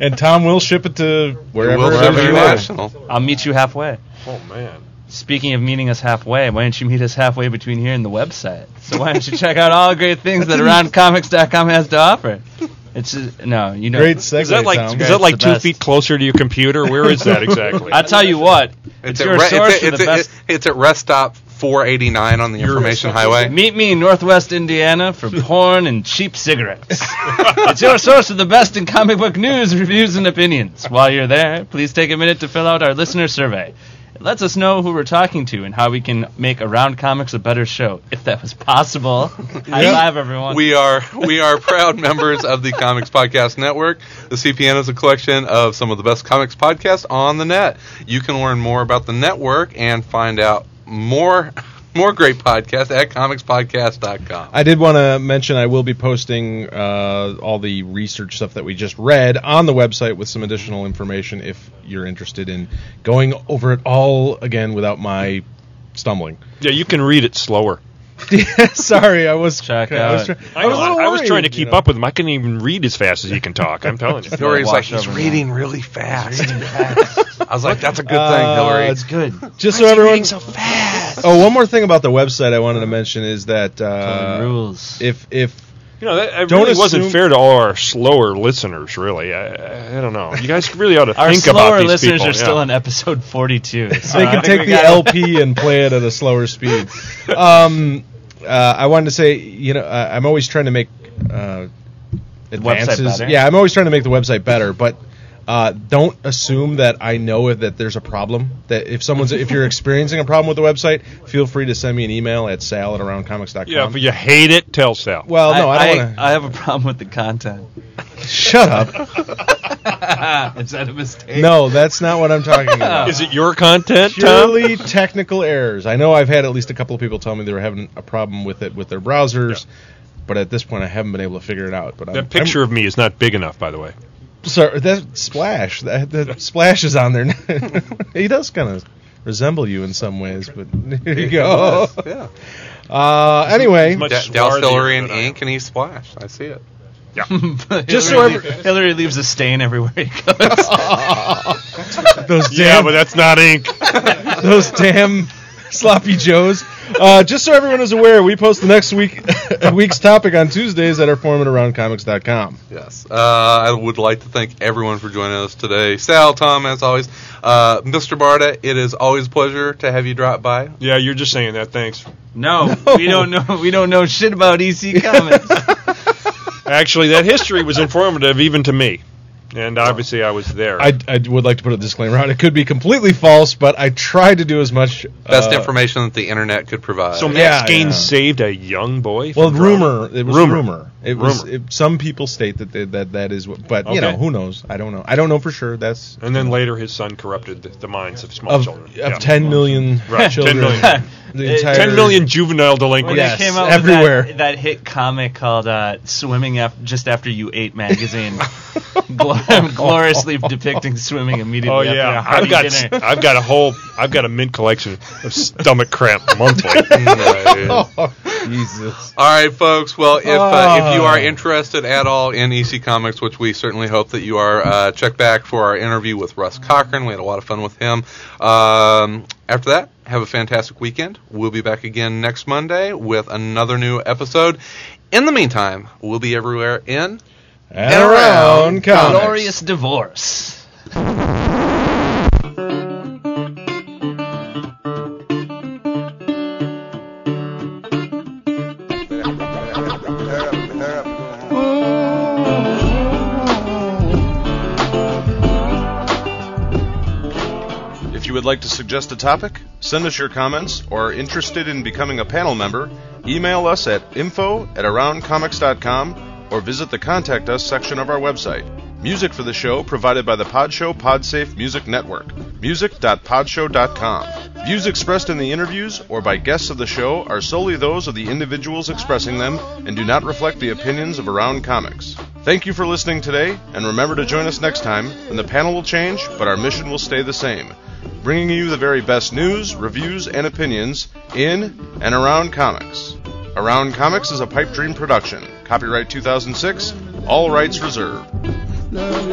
And Tom will ship it to wherever, Will it is Wherever you are. I'll meet you halfway. Oh man. Speaking of meeting us halfway, why don't you meet us halfway between here and the website? So why don't you check out all the great things that AroundComics.com has to offer? It's just, no, you know. Great segue, Is that like Tom. is that like two best. feet closer to your computer? Where is that exactly? I tell you what, it's, at your re- source it's, for it's, the best. it's, it's at rest stop 489 on the information highway. Meet me in Northwest Indiana for porn and cheap cigarettes. it's your source of the best in comic book news, reviews, and opinions. While you're there, please take a minute to fill out our listener survey. It lets us know who we're talking to and how we can make Around Comics a better show, if that was possible. High five, everyone. We are we are proud members of the Comics Podcast Network. The CPN is a collection of some of the best comics podcasts on the net. You can learn more about the network and find out more more great podcasts at comicspodcast.com. I did want to mention I will be posting uh, all the research stuff that we just read on the website with some additional information if you're interested in going over it all again without my stumbling. yeah, you can read it slower. Sorry, I was Check I was, out- try- I was, a little I was worried, trying to you keep know. up with him. I couldn't even read as fast as he can talk. I'm telling you. Hilary's like, he's reading really fast. I was like, that's a good thing, Uh, Hilary. it's good. Just so everyone. Oh, one more thing about the website I wanted to mention is that uh, rules. if if You know, that, it Don't really wasn't fair to all our slower listeners. Really, I, I, I don't know. You guys really ought to Our think about these people. Our slower listeners people. are still on episode 42. So they can take the LP and play it at a slower speed. Um, uh, I wanted to say, you know, uh, I'm always trying to make uh, advances. Yeah, I'm always trying to make the website better, but. Uh, don't assume that I know if, that there's a problem. That if someone's if you're experiencing a problem with the website, feel free to send me an email at sal at aroundcomics.com. Yeah, if you hate it, tell Sal. well, no, I, don't want to. I have a problem with the content. Shut up. Is that a mistake? No, that's not what I'm talking about. Is it your content, Tom? technical errors. I know I've had at least a couple of people tell me they were having a problem with it with their browsers, but at this point I haven't been able to figure it out. But I'm, That picture of me is not big enough, by the way. Sorry, that splash, that, that splash is on there. he does kind of resemble you in some ways, but there you go. Yeah. Uh, anyway, Much D- Douse swarthier Hilary in than I am. ink and he splashed. I see it. Just so Hilary, every- Hilary leaves a stain everywhere he goes. those Yeah, damn, but that's not ink. those damn sloppy joes. Uh, just so everyone is aware, we post the next week week's topic on Tuesdays at our forum at aroundcomics.com. Yes. Uh, I would like to thank everyone for joining us today. Sal, Tom, as always. Uh, Mr. Barta, it is always a pleasure to have you drop by. Yeah, you're just saying that. Thanks. no, we don't know. We don't know shit about EC Comics. Actually, that history was informative even to me, and obviously I was there. I, I would like to put a disclaimer on. It could be completely false, but I tried to do as much. Best uh, information that the internet could provide. so Max yeah, Gaines yeah. saved a young boy. Well, rumor. It was Rumor. rumor. It was. It, some people state that they, that that is what, but you know who knows? I don't know. I don't know for sure. That's And then later, his son corrupted the, the minds of small of, children. of Yeah. ten million Right, 10 children. million. The entire, 10 million juvenile When delinquents. Yes, they came out everywhere. with that, that hit comic called uh, "Swimming Af- Just After You Ate" magazine, Gl- gloriously depicting swimming immediately. Oh yeah, a I've got dinner. I've got a whole I've got a mint collection of stomach cramp monthly. Nice. Oh, Jesus. All right, folks. Well, if uh, if you are Ah. interested at all in EC Comics, which we certainly hope that you are, uh, check back for our interview with Russ Cochran. We had a lot of fun with him. Um, after that, have a fantastic weekend. We'll be back again next Monday with another new episode. In the meantime, we'll be everywhere in. And around comics. Glorious divorce. If you would like to suggest a topic, send us your comments, or are interested in becoming a panel member, email us at info at aroundcomics.com or visit the Contact Us section of our website. Music for the show provided by the Podshow Podsafe Music Network. Music.podshow.com. Views expressed in the interviews or by guests of the show are solely those of the individuals expressing them and do not reflect the opinions of Around Comics. Thank you for listening today, and remember to join us next time when the panel will change, but our mission will stay the same bringing you the very best news, reviews, and opinions in and around comics. Around Comics is a Pipe Dream production. Copyright 2006, all rights reserved. love